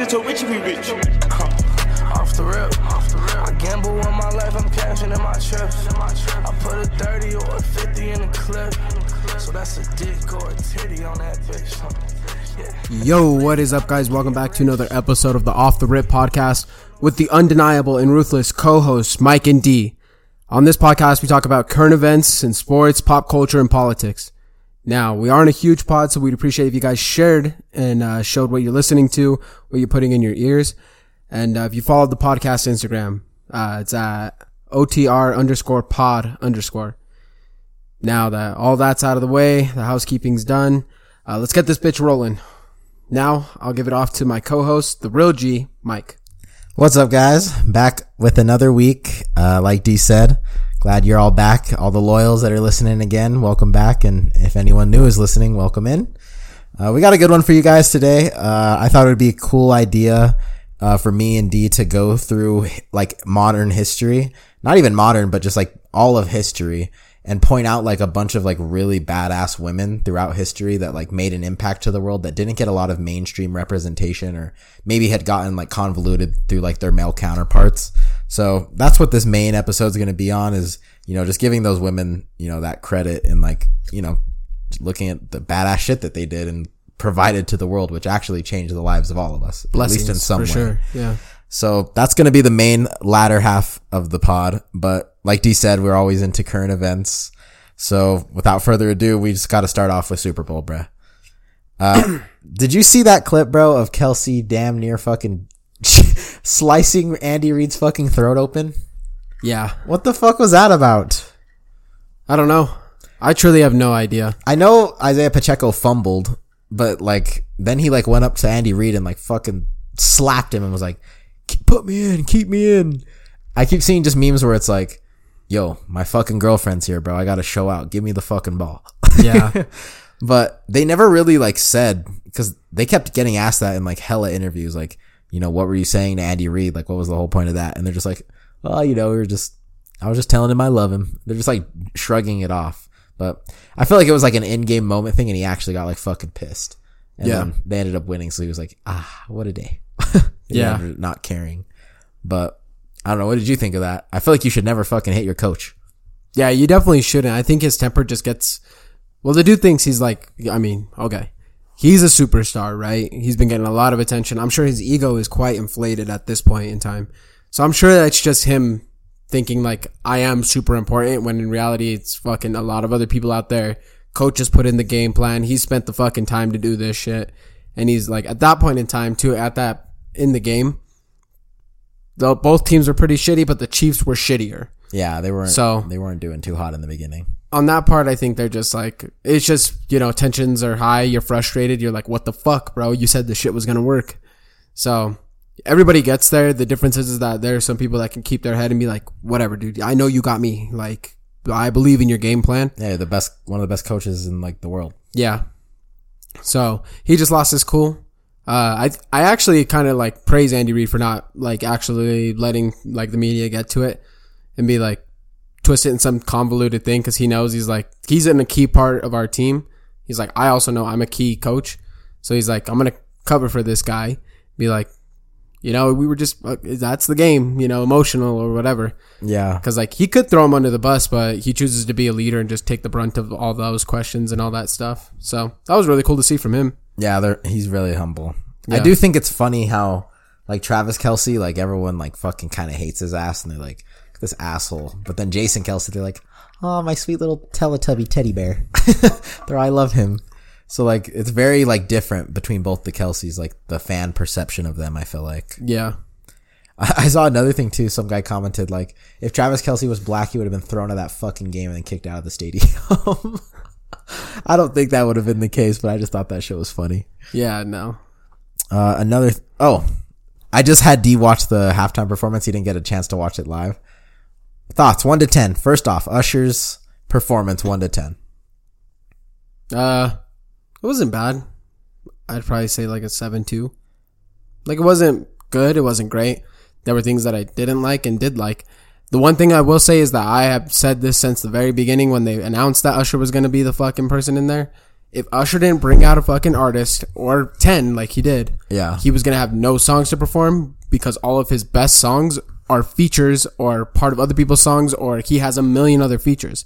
addicted to rich and be rich. Off the rip, off the rip. I gamble on my life, I'm cashing in my trips. I put a 30 or a 50 in the clip. So that's a dick or a titty on that bitch. huh? Yeah. Yo, what is up, guys? Welcome back to another episode of the Off the Rip podcast with the undeniable and ruthless co-hosts Mike and D. On this podcast, we talk about current events in sports, pop culture, and politics. Now, we aren't a huge pod, so we'd appreciate if you guys shared and uh, showed what you're listening to, what you're putting in your ears. And uh, if you followed the podcast Instagram, uh, it's at OTR underscore pod underscore. Now that all that's out of the way, the housekeeping's done. Uh, let's get this bitch rolling. Now I'll give it off to my co-host, the real G, Mike. What's up, guys? Back with another week. Uh, like D said, glad you're all back. All the loyals that are listening again, welcome back. And if anyone new is listening, welcome in. Uh, we got a good one for you guys today. Uh, I thought it would be a cool idea, uh, for me and D to go through like modern history. Not even modern, but just like all of history and point out like a bunch of like really badass women throughout history that like made an impact to the world that didn't get a lot of mainstream representation or maybe had gotten like convoluted through like their male counterparts. So that's what this main episode is going to be on is, you know, just giving those women, you know, that credit and like, you know, looking at the badass shit that they did and provided to the world, which actually changed the lives of all of us, Blessings, at least in some for way. sure. Yeah. So that's going to be the main latter half of the pod. But like D said, we're always into current events. So without further ado, we just got to start off with Super Bowl, bruh. Uh, did you see that clip, bro, of Kelce damn near fucking slicing Andy Reid's fucking throat open? Yeah. What the fuck was that about? I don't know. I truly have no idea. I know Isaiah Pacheco fumbled, but like then he like went up to Andy Reid and like fucking slapped him and was like, "Put me in, keep me in." I keep seeing just memes where it's like, "Yo, my fucking girlfriend's here, bro. I got to show out. Give me the fucking ball." Yeah. but they never really like said because they kept getting asked that in like hella interviews, like, you know, what were you saying to Andy Reid? Like, what was the whole point of that? And they're just like, "Oh, you know, we were just." I was just telling him I love him. They're just like shrugging it off. But I feel like it was like an in-game moment thing, and he actually got like fucking pissed. And Yeah. then they ended up winning, so he was like, "Ah, what a day." Yeah. Not caring. But I don't know. What did you think of that? I feel like you should never fucking hit your coach. yeah, you definitely shouldn't. I think his temper just gets, well, the dude thinks he's like, I mean, okay. He's a superstar, right? He's been getting a lot of attention. I'm sure his ego is quite inflated at this point in time. So I'm sure that's just him thinking like, I am super important when in reality it's fucking a lot of other people out there. Coach has put in the game plan. He spent the fucking time to do this shit. And he's like, at that point in time too, at that, in the game, the, both teams were pretty shitty, but the Chiefs were shittier Yeah, they weren't. So- they weren't doing too hot in the beginning. On that part, I think they're just like, it's just, you know, tensions are high. You're frustrated. You're like, what the fuck, bro? You said the shit was going to work. So everybody gets there. The difference is, is that there are some people that can keep their head and be like, whatever, dude. I know you got me. Like, I believe in your game plan. Yeah, the best, one of the best coaches in like the world. Yeah. So he just lost his cool. Uh, I, I actually kind of like praise Andy Reid for not like actually letting like the media get to it and be like twist it in some convoluted thing because he knows he's like he's in a key part of our team. He's like I also know I'm a key coach, so he's like I'm gonna cover for this guy. Be like, you know, we were just uh, that's the game, you know, emotional or whatever. Yeah, Because like he could throw him under the bus, but he chooses to be a leader and just take the brunt of all those questions and all that stuff. So that was really cool to see from him. yeah, he's really humble. I do think it's funny how like Travis Kelce, like everyone like fucking kind of hates his ass, and they're like this asshole. But then Jason Kelce, they're like, oh my sweet little Teletubby teddy bear. they're I love him. So like it's very like different between both the Kelces, like the fan perception of them. I feel like Yeah, I, I saw another thing too. Some guy commented like, if Travis Kelce was black, he would have been thrown out of that fucking game and then kicked out of the stadium. I don't think that would have been the case, but I just thought that shit was funny. yeah, no, Uh, another, th- oh, I just had D watch the halftime performance. He didn't get a chance to watch it live. Thoughts one to ten. First off, Usher's performance one to ten. uh, it wasn't bad. I'd probably say like a seven two. Like it wasn't good. It wasn't great. There were things that I didn't like and did like. The one thing I will say is that I have said this since the very beginning when they announced that Usher was going to be the fucking person in there. if Usher didn't bring out a fucking artist or 10 like he did, Yeah. he was going to have no songs to perform because all of his best songs are features or part of other people's songs or he has a million other features.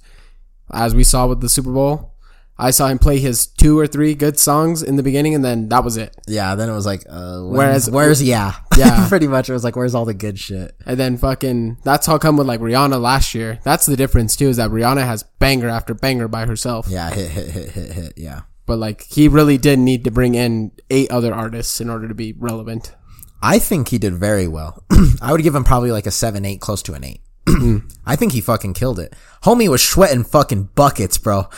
As we saw with the Super Bowl, I saw him play his two or three good songs in the beginning and then that was it. Yeah, then it was like, uh, where's, Whereas- where's, yeah. Yeah. Pretty much. It was like, where's all the good shit? And then fucking, that's how come with like Rihanna last year. That's the difference too, is that Rihanna has banger after banger by herself. Yeah, hit, hit, hit, hit, hit. Yeah. But like, he really did need to bring in eight other artists in order to be relevant. I think he did very well. I would give him probably like a seven, eight, close to an eight. I think he fucking killed it. Homie was sweating fucking buckets, bro.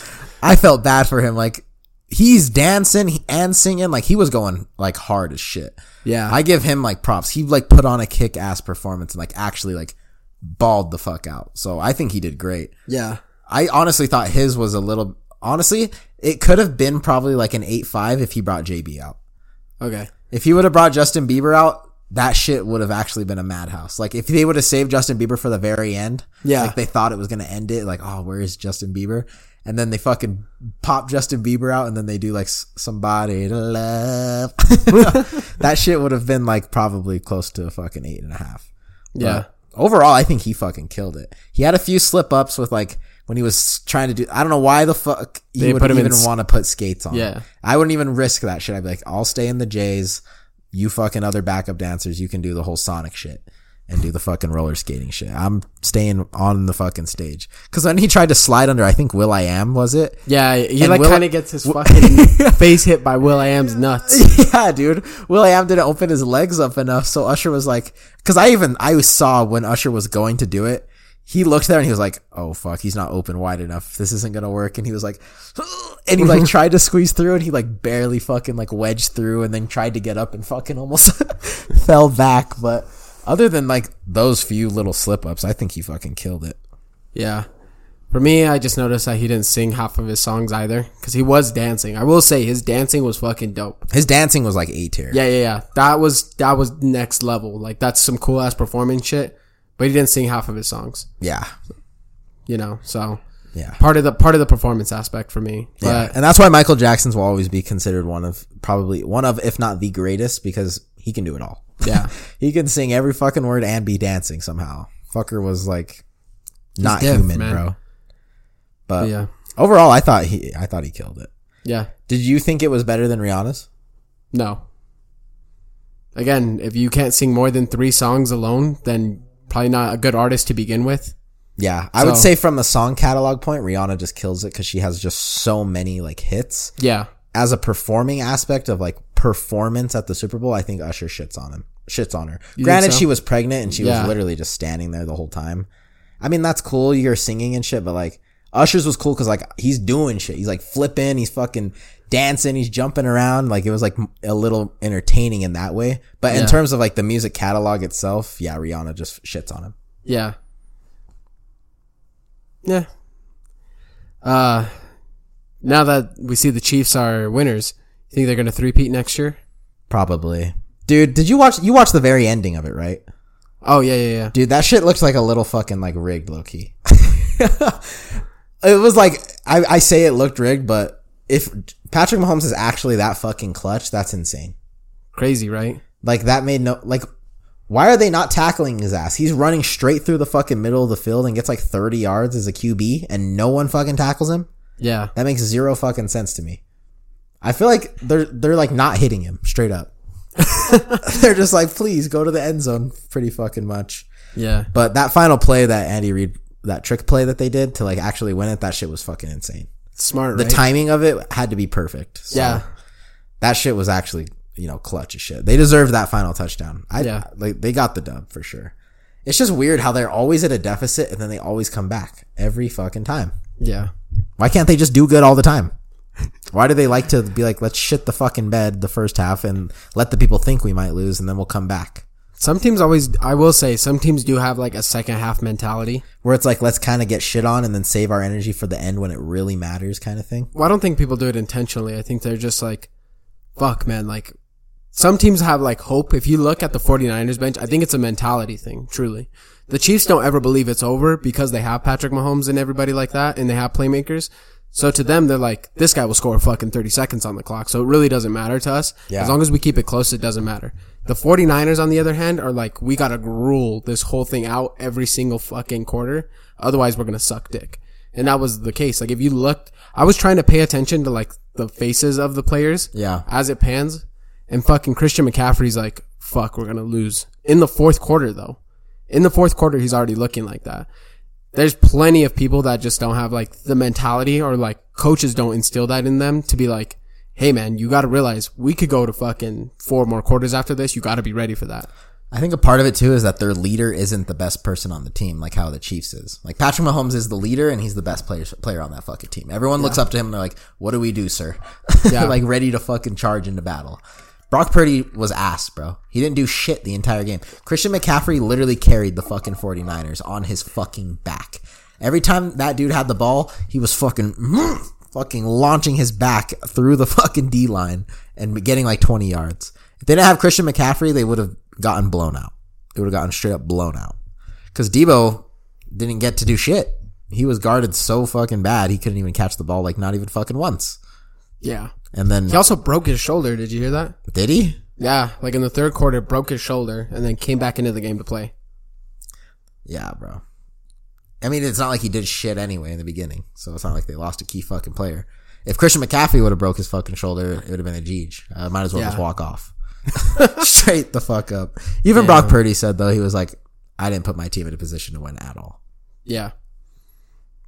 I felt bad for him. Like he's dancing and singing. Like he was going like hard as shit. Yeah. I give him like props. He like put on a kick ass performance and like actually like balled the fuck out. So I think he did great. Yeah. I honestly thought his was a little, honestly, it could have been probably like an eight, five if he brought JB out. Okay. If he would have brought Justin Bieber out, that shit would have actually been a madhouse. Like if they would have saved Justin Bieber for the very end, Yeah. like they thought it was gonna end it, like oh, where is Justin Bieber? And then they fucking pop Justin Bieber out, and then they do like somebody to love. that shit would have been like probably close to a fucking eight and a half. Yeah. But overall, I think he fucking killed it. He had a few slip ups with like when he was trying to do. I don't know why the fuck They he would put him even want to put skates on. Yeah. I wouldn't even risk that shit. I'd be like, I'll stay in the J's. You fucking other backup dancers, you can do the whole Sonic shit and do the fucking roller skating shit. I'm staying on the fucking stage. Cause when he tried to slide under, I think will.i.am was it? Yeah, he And like kind of gets his fucking face hit by will.i.am's nuts. yeah, dude. Will I Am didn't open his legs up enough, so Usher was like, because I even I saw when Usher was going to do it, he looked there and he was like, "Oh fuck, he's not open wide enough. This isn't gonna work." And he was like, and he like tried to squeeze through, and he like barely fucking like wedged through, and then tried to get up and fucking almost fell back. But other than like those few little slip ups, I think he fucking killed it. Yeah. For me, I just noticed that he didn't sing half of his songs either because he was dancing. I will say his dancing was fucking dope. His dancing was like A tier. Yeah, yeah, yeah. That was that was next level. Like that's some cool ass performance shit. But he didn't sing half of his songs. yeah, You know, so yeah. part of the part of the performance aspect for me. Yeah, and that's why Michael Jackson's will always be considered one of probably one of if not the greatest because he can do it all. yeah, he can sing every fucking word and be dancing somehow. Fucker was like not diff, human, man. bro. But yeah, overall, I thought he I thought he killed it. yeah. Did you think it was better than Rihanna's? No. Again, if you can't sing more than three songs alone, then probably not a good artist to begin with. Yeah, I would say from the song catalog point, Rihanna just kills it because she has just so many like hits. Yeah, As a performing aspect of like performance at the Super Bowl, I think Usher shits on him. Shits on her. Granted, so? she was pregnant and she Yeah. was literally just standing there the whole time. I mean, that's cool. You're singing and shit, but like Usher's was cool because like he's doing shit. He's like flipping. He's fucking dancing. He's jumping around. Like it was like a little entertaining in that way. But in terms of like the music catalog itself, yeah, Rihanna just shits on him. yeah, yeah. Uh, now that we see the Chiefs are winners, you think they're gonna three-peat next year? Probably. Dude, did you watch, you watched the very ending of it, right? Oh yeah, yeah, yeah. Dude, that shit looks like a little fucking like rigged low key. it was like I, I say it looked rigged, but if Patrick Mahomes is actually that fucking clutch, that's insane. Crazy, right? Like that made no like why are they not tackling his ass? He's running straight through the fucking middle of the field and gets like 30 yards as a QB and no one fucking tackles him? Yeah, That makes zero fucking sense to me. I feel like they're they're like not hitting him straight up. they're just like, please go to the end zone pretty fucking much. yeah, But that final play that Andy Reid, that trick play that they did to like actually win it, that shit was fucking insane. smart. The right? timing of it had to be perfect. So Yeah, that shit was actually you know clutch as shit. They deserved that final touchdown. I Yeah. like they got the dub for sure. It's just weird how they're always at a deficit and then they always come back every fucking time. yeah, Why can't they just do good all the time? Why do they like to be like, let's shit the fucking bed the first half and let the people think we might lose and then we'll come back? Some teams always, I will say, some teams do have like a second half mentality. Where it's like, let's kind of get shit on and then save our energy for the end when it really matters kind of thing. Well, I don't think people do it intentionally. I think they're just like, fuck, man. Like, some teams have like hope. If you look at the 49ers bench, I think it's a mentality thing, truly. The Chiefs don't ever believe it's over because they have Patrick Mahomes and everybody like that and they have playmakers. So to them, they're like, this guy will score fucking 30 seconds on the clock. So it really doesn't matter to us. Yeah. As long as we keep it close, it doesn't matter. The 49ers, on the other hand, are like, we gotta rule this whole thing out every single fucking quarter. Otherwise, we're gonna suck dick. And that was the case. Like, if you looked, I was trying to pay attention to like the faces of the players. Yeah. As it pans. And fucking Christian McCaffrey's like, fuck, we're gonna lose. In the fourth quarter, though. In the fourth quarter, he's already looking like that there's plenty of people that just don't have like the mentality or like coaches don't instill that in them to be like, Hey man, you gotta realize we could go to fucking four more quarters after this. You gotta be ready for that. I think a part of it too is that their leader isn't the best person on the team, like how the Chiefs is. Like Patrick Mahomes is the leader and he's the best player player on that fucking team. Everyone looks up to him and they're like, "What do we do, sir?" Yeah. like ready to fucking charge into battle. Brock Purdy was ass, bro. He didn't do shit the entire game. Christian McCaffrey literally carried the fucking 49ers on his fucking back. Every time that dude had the ball, he was fucking fucking launching his back through the fucking D line and getting like 20 yards. If they didn't have Christian McCaffrey, they would have gotten blown out. They would have gotten straight up blown out. Cause Debo didn't get to do shit. He was guarded so fucking bad, he couldn't even catch the ball like not even fucking once. Yeah. And then, He also broke his shoulder. Did you hear that? did he? Yeah. Like in the third quarter, broke his shoulder and then came back into the game to play. Yeah, bro. I mean, it's not like he did shit anyway in the beginning, so it's not like they lost a key fucking player. If Christian McCaffrey would have broke his fucking shoulder, it would have been a Jeej. Uh, might as well Yeah. just walk off. Straight the fuck up. Even Brock Purdy said though, he was like, I didn't put my team in a position to win at all. Yeah.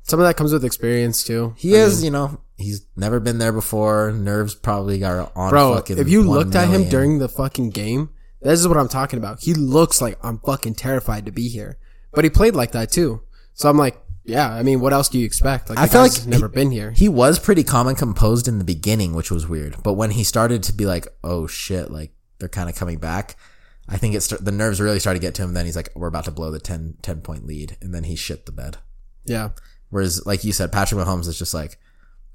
Some of that comes with experience too. He is, you know, he's never been there before. Nerves probably got on Bro, fucking. if you 1 looked at him during the fucking game, this is what I'm talking about. He looks like I'm fucking terrified to be here. But he played like that too. So I'm like, yeah, I mean, what else do you expect? Like, I feel like never he- been here. He was pretty calm and composed in the beginning, which was weird. But when he started to be like, "Oh shit," like they're kind of coming back, I think it's the nerves really started to get to him. Then he's like, "We're about to blow the 10, 10 point lead," and then he shit the bed. Yeah. Whereas, like you said, Patrick Mahomes is just like,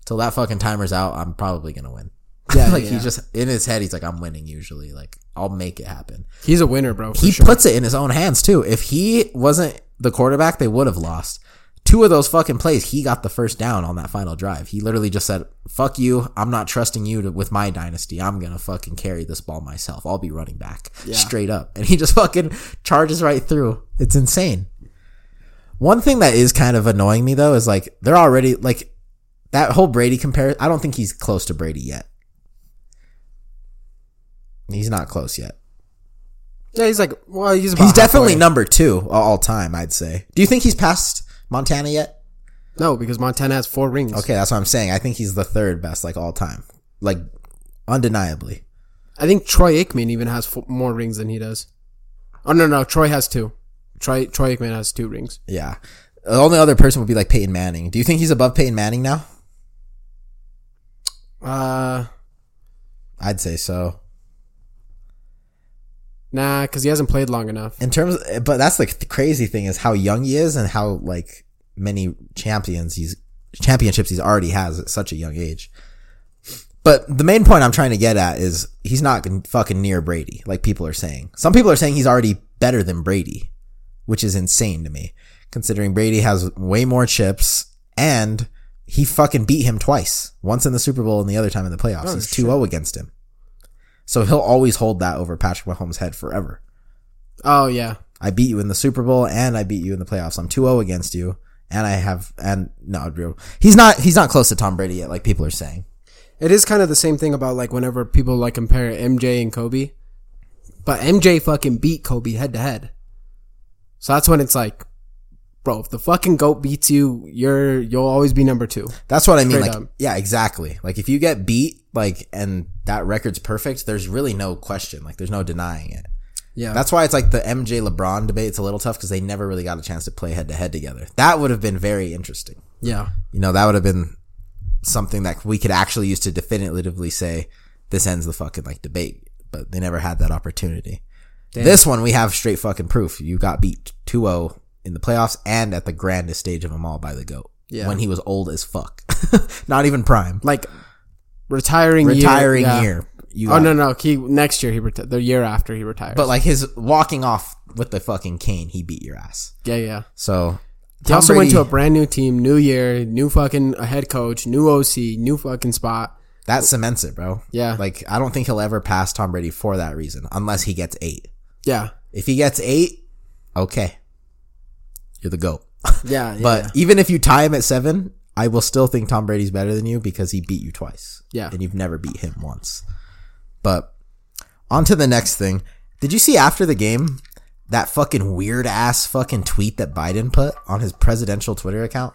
till that fucking timer's out, I'm probably gonna win. Yeah, like yeah. he's just in his head, he's like, "I'm winning." Usually, like I'll make it happen. He's a winner, bro. He sure. puts it in his own hands too. If he wasn't the quarterback, they would have lost. Two of those fucking plays, he got the first down on that final drive. He literally just said, "Fuck you! I'm not trusting you to, with my dynasty. I'm gonna fucking carry this ball myself. I'll be running back straight up." And he just fucking charges right through. It's insane. One thing that is kind of annoying me though is like they're already like that whole Brady compare. I don't think he's close to Brady yet. He's not close yet. Yeah, he's like, well, he's about He's definitely halfway. number two all time, I'd say. Do you think he's passed Montana yet? No, because Montana has four rings. Okay, that's what I'm saying. I think he's the third best, like all time, like undeniably. I think Troy Aikman even has four, more rings than he does. Oh no, no, Troy has two. Troy Troy Aikman has two rings. Yeah. The only other person would be like Peyton Manning. Do you think he's above Peyton Manning now? Uh, I'd say so. Nah, because he hasn't played long enough. In terms, but that's like the crazy thing is how young he is and how like many champions he's championships he's already has at such a young age. But the main point I'm trying to get at is he's not fucking near Brady, like people are saying. Some people are saying he's already better than Brady, which is insane to me, considering Brady has way more chips and he fucking beat him twice. Once in the Super Bowl and the other time in the playoffs. Oh, he's 2-0 against him. So he'll always hold that over Patrick Mahomes' head forever. Oh yeah, I beat you in the Super Bowl and I beat you in the playoffs. I'm 2-0 against you. And I have, and no, Drew, he's not, he's not close to Tom Brady yet, like people are saying. it is kind of the same thing about like whenever people like compare MJ and Kobe, but MJ fucking beat Kobe head to head. So that's when it's like, bro, if the fucking goat beats you, you're you'll always be number two. That's what I mean. Straight Like, up. yeah, exactly. Like if you get beat, like, and that record's perfect, there's really no question. Like there's no denying it. Yeah, That's why it's like the MJ LeBron debate. It's a little tough because they never really got a chance to play head to head together. That would have been very interesting. yeah, You know, that would have been something that we could actually use to definitively say this ends the fucking like debate, but they never had that opportunity. This one we have straight fucking proof. You got beat 2-0 in the playoffs and at the grandest stage of them all by the GOAT. Yeah. When he was old as fuck. Not even prime. like retiring Retiring year. yeah. year. You Oh no no he next year he reti- the year after he retires. But like his walking off with the fucking cane, he beat your ass. yeah yeah So He Tom also went to a brand new team, new year, new fucking uh, head coach, new OC, new fucking spot. that cements it, bro. Yeah. Like I don't think he'll ever pass Tom Brady for that reason, unless he gets eight. Yeah. If he gets eight, okay, you're the goat. Yeah. yeah But even if you tie him at seven, I will still think Tom Brady's better than you because he beat you twice. Yeah. And you've never beat him once. But on to the next thing. Did you see after the game that fucking weird ass fucking tweet that Biden put on his presidential Twitter account?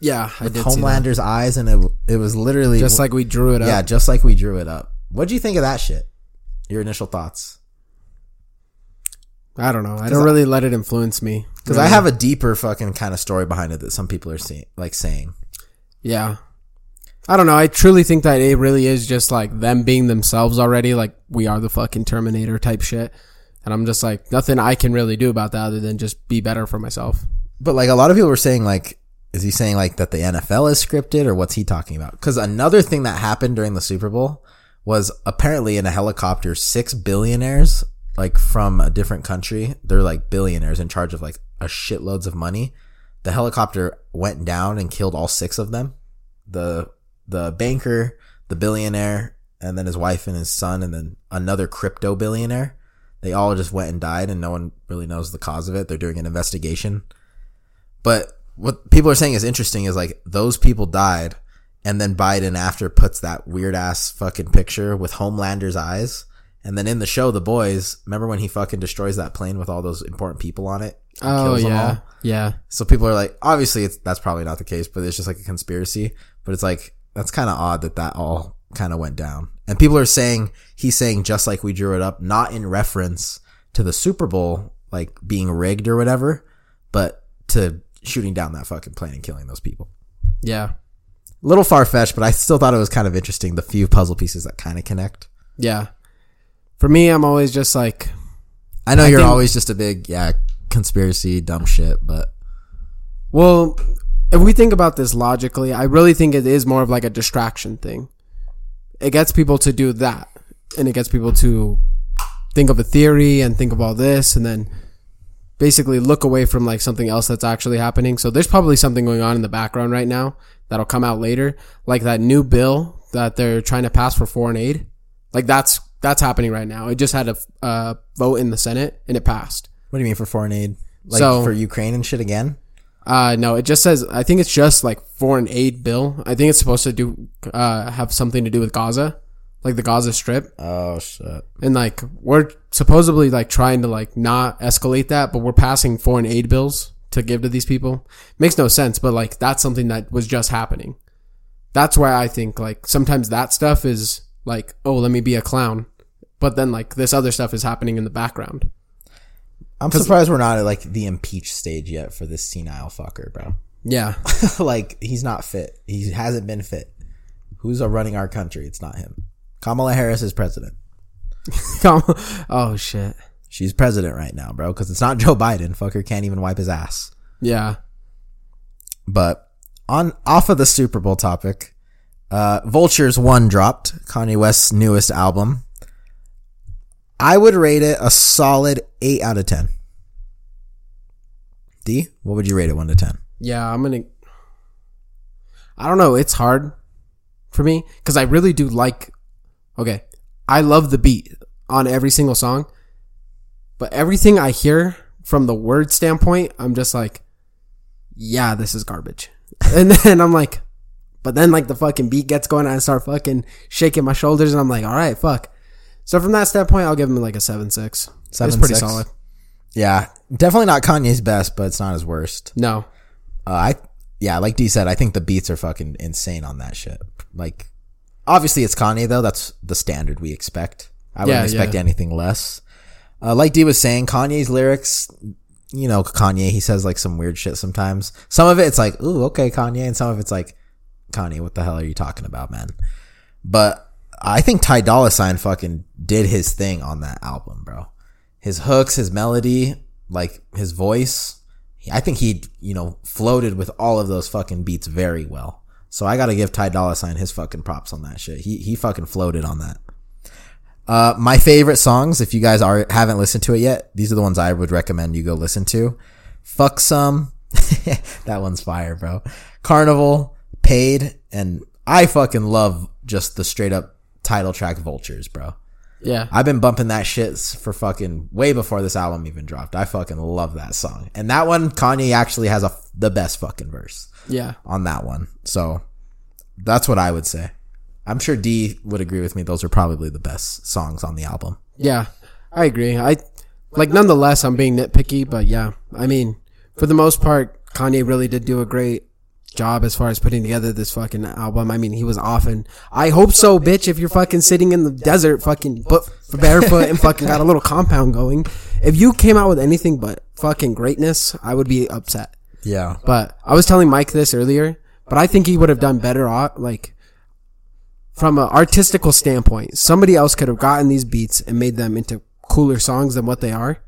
yeah, I did see that. Homelander's eyes and it, it was literally Just like we drew it up. yeah, just like we drew it up. What'd you think of that shit? Your initial thoughts? I don't know. I don't really let it influence me. Because I have a deeper fucking kind of story behind it that some people are seeing, like saying. Yeah. I don't know. I truly think that it really is just like them being themselves already. Like we are the fucking Terminator type shit. And I'm just like, nothing I can really do about that other than just be better for myself. But like a lot of people were saying, like, is he saying like that the NFL is scripted or what's he talking about? Because another thing that happened during the Super Bowl was apparently in a helicopter, six billionaires, like from a different country, they're like billionaires in charge of like a shitloads of money. The helicopter went down and killed all six of them. The the banker, the billionaire, and then his wife and his son, and then another crypto billionaire. They all just went and died, and no one really knows the cause of it. They're doing an investigation. But what people are saying is interesting is like those people died, and then Biden after puts that weird ass fucking picture with Homelander's eyes. And then in the show, The Boys, remember when he fucking destroys that plane with all those important people on it? and Oh kills them yeah. all? Yeah. So people are like, obviously, it's that's probably not the case, but it's just like a conspiracy. But it's like that's kind of odd that that all kind of went down. And people are saying he's saying just like we drew it up, not in reference to the Super Bowl like being rigged or whatever, but to shooting down that fucking plane and killing those people. Yeah. A little far fetched, but I still thought it was kind of interesting. The few puzzle pieces that kind of connect. Yeah. For me, I'm always just like, I know you're think- always just a big yeah conspiracy dumb shit, but well, if we think about this logically, I really think it is more of like a distraction thing. It gets people to do that, and it gets people to think of a theory and think of all this, and then basically look away from like something else that's actually happening. So there's probably something going on in the background right now that'll come out later, like that new bill that they're trying to pass for foreign aid. Like that's that's happening right now. It just had a uh, vote in the Senate and it passed. what do you mean for foreign aid? Like So- for Ukraine and shit again? Uh, no, it just says, I think it's just like foreign aid bill. I think it's supposed to do, uh, have something to do with Gaza, like the Gaza strip. Oh shit. And like, we're supposedly like trying to like not escalate that, but we're passing foreign aid bills to give to these people. Makes no sense, but like, that's something that was just happening. That's why I think like sometimes that stuff is like, oh, let me be a clown. But then like this other stuff is happening in the background. I'm surprised we're not at like the impeach stage yet for this senile fucker, bro. Yeah. like he's not fit. He hasn't been fit. Who's running our country? It's not him. Kamala Harris is president. oh shit. She's president right now, bro. Because it's not Joe Biden. Fucker can't even wipe his ass. Yeah. But on off of the Super Bowl topic, uh, Vultures one dropped Kanye West's newest album. I would rate it a solid eight out of ten. D, what would you rate it one to ten? Yeah, I'm gonna. I don't know. It's hard for me because I really do like. Okay, I love the beat on every single song, but everything I hear from the word standpoint, I'm just like, yeah, this is garbage. And then I'm like, but then like the fucking beat gets going, and I start fucking shaking my shoulders, and I'm like, all right, fuck. So from that standpoint, I'll give him like a seven six. It's Seven, pretty six? solid. Yeah, definitely not Kanye's best, but it's not his worst. No, Uh, I yeah, like D said, I think the beats are fucking insane on that shit. Like, obviously it's Kanye though. That's the standard we expect. I wouldn't Yeah, expect yeah. anything less. Uh, like D was saying, Kanye's lyrics, you know, Kanye, he says like some weird shit sometimes. Some of it, it's like, ooh, okay, Kanye, and some of it's like, Kanye, what the hell are you talking about, man? But I think Ty Dolla Sign fucking did his thing on that album, bro. His hooks, his melody, like his voice. I think he, you know, floated with all of those fucking beats very well. So I gotta give Ty Dolla Sign his fucking props on that shit. He he fucking floated on that. Uh, my favorite songs, if you guys are haven't listened to it yet, these are the ones I would recommend you go listen to. Fuck some, that one's fire, bro. Carnival, paid, and I fucking love just the straight up title track Vultures, bro. Yeah. I've been bumping that shit for fucking way before this album even dropped. I fucking love that song. And that one, Kanye actually has a, the best fucking verse Yeah. on that one. So that's what I would say. I'm sure D would agree with me. Those are probably the best songs on the album. Yeah. I agree. I like nonetheless I'm being nitpicky, but yeah. I mean, for the most part, Kanye really did do a great job as far as putting together this fucking album. I mean, he was often. I hope so, bitch. If you're fucking sitting in the desert, fucking but barefoot and fucking got a little compound going, if you came out with anything but fucking greatness, I would be upset. Yeah. But I was telling Mike this earlier, but I think he would have done better. off- Like from an artistical standpoint, somebody else could have gotten these beats and made them into cooler songs than what they are.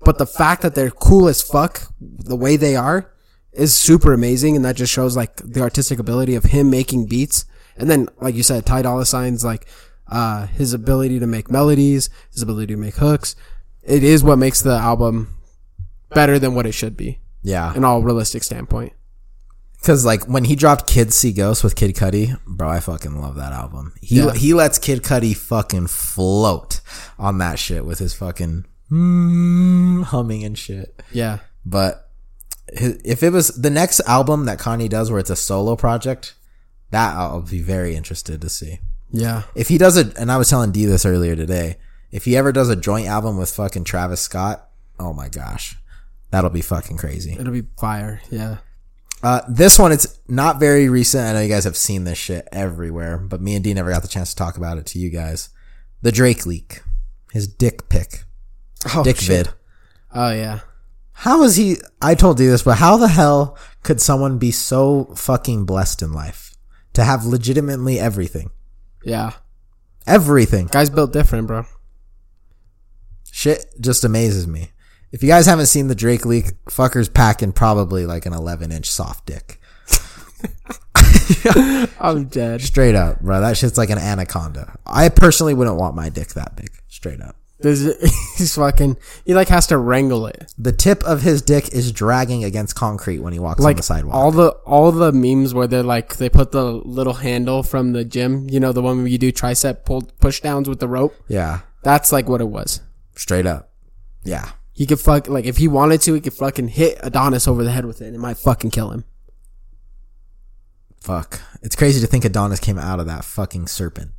But the fact that they're cool as fuck, the way they are, is super amazing, and that just shows like the artistic ability of him making beats. And then, like you said, Ty Dolla Sign's like uh, his ability to make melodies, his ability to make hooks. It is what makes the album better than what it should be Yeah. in all realistic standpoint. Cause like when he dropped Kids See Ghosts with Kid Cudi, bro, I fucking love that album. He Yeah. he lets Kid Cudi fucking float on that shit with his fucking mm, humming and shit. Yeah. But if it was the next album that Kanye does where it's a solo project, that I'll be very interested to see. Yeah. If he does it, and I was telling D this earlier today, if he ever does a joint album with fucking Travis Scott, oh my gosh, that'll be fucking crazy. It'll be fire. Yeah. Uh, this one, it's not very recent. I know you guys have seen this shit everywhere, but me and D never got the chance to talk about it to you guys. The Drake leak. His dick pic. Oh, dick shit. vid. Oh yeah. How is he? I told you this, but how the hell could someone be so fucking blessed in life to have legitimately everything? Yeah. Everything. Guys built different, bro. Shit just amazes me. If you guys haven't seen the Drake leak, fucker's packing probably like an 11 inch soft dick. I'm dead. Straight up, bro. That shit's like an anaconda. I personally wouldn't want my dick that big. Straight up. There's, he's fucking. He like has to wrangle it. The tip of his dick is dragging against concrete when he walks on the sidewalk. all the all the memes where they're like they put the little handle from the gym. You know the one where you do tricep pull push downs with the rope. yeah. That's like what it was. Straight up. Yeah. He could fuck like if he wanted to, he could fucking hit Adonis over the head with it. and It might fucking kill him. Fuck. It's crazy to think Adonis came out of that fucking serpent.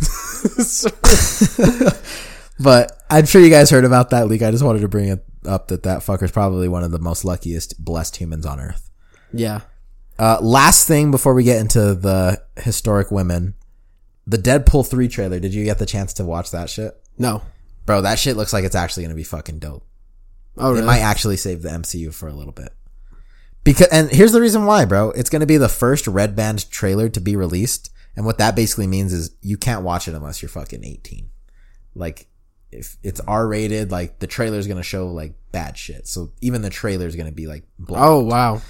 but I'm sure you guys heard about that leak. I just wanted to bring it up that that fucker's probably one of the most luckiest blessed humans on earth. Yeah. Uh, last thing before we get into the historic women, the Deadpool 3 trailer. Did you get the chance to watch that shit? No. Bro, that shit looks like it's actually going to be fucking dope. Oh really? It might actually save the MCU for a little bit. Because and here's the reason why, bro. It's going to be the first Red Band trailer to be released, and what that basically means is you can't watch it unless you're fucking 18. Like if it's R rated, like the trailer's going to show like bad shit. So even the trailer's going to be like blown. oh wow.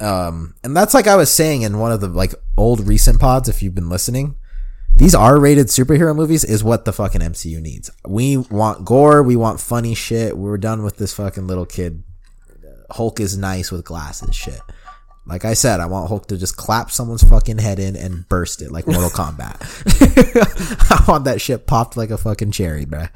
Um and that's like I was saying in one of the like old recent pods if you've been listening. These R-rated superhero movies is what the fucking MCU needs. We want gore, we want funny shit. We're done with this fucking little kid Hulk is nice with glasses shit. Like I said, I want Hulk to just clap someone's fucking head in and burst it like Mortal Kombat. I want that shit popped like a fucking cherry, bruh.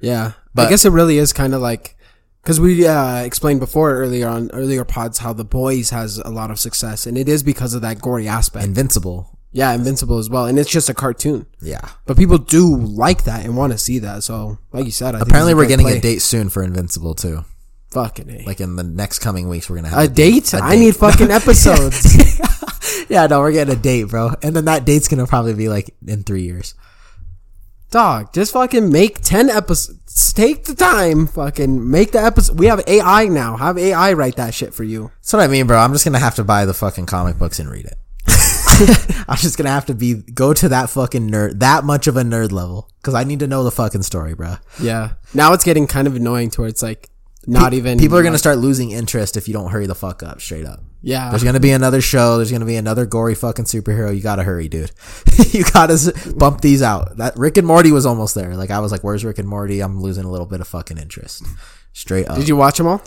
Yeah, But- I guess it really is kind of like because we uh, explained before earlier on earlier pods how the boys has a lot of success, and it is because of that gory aspect. Invincible. yeah, Invincible as well, and it's just a cartoon, Yeah. but people do like that and want to see that. So, like you said, I Apparently we're getting play. a date soon for Invincible too. Fucking a. Like in the next coming weeks we're gonna have a date? A I date. need fucking episodes. Yeah, no, we're getting a date, bro. And then that date's gonna probably be like in three years. Dog, just fucking make ten episodes. Take the time, fucking make the episode. We have AI now. Have AI write that shit for you. That's what I mean, bro. I'm just gonna have to buy the fucking comic books and read it. I'm just gonna have to be go to that fucking nerd, that much of a nerd level, because I need to know the fucking story, bro. Yeah. Now it's getting kind of annoying to where it's like not even People are gonna start losing interest if you don't hurry the fuck up, straight up. Yeah. There's gonna be another show. There's gonna be another gory fucking superhero. You gotta hurry, dude. you gotta bump these out. That Rick and Morty was almost there. Like I was like, "Where's Rick and Morty?" I'm losing a little bit of fucking interest. Straight up. Did you watch them all?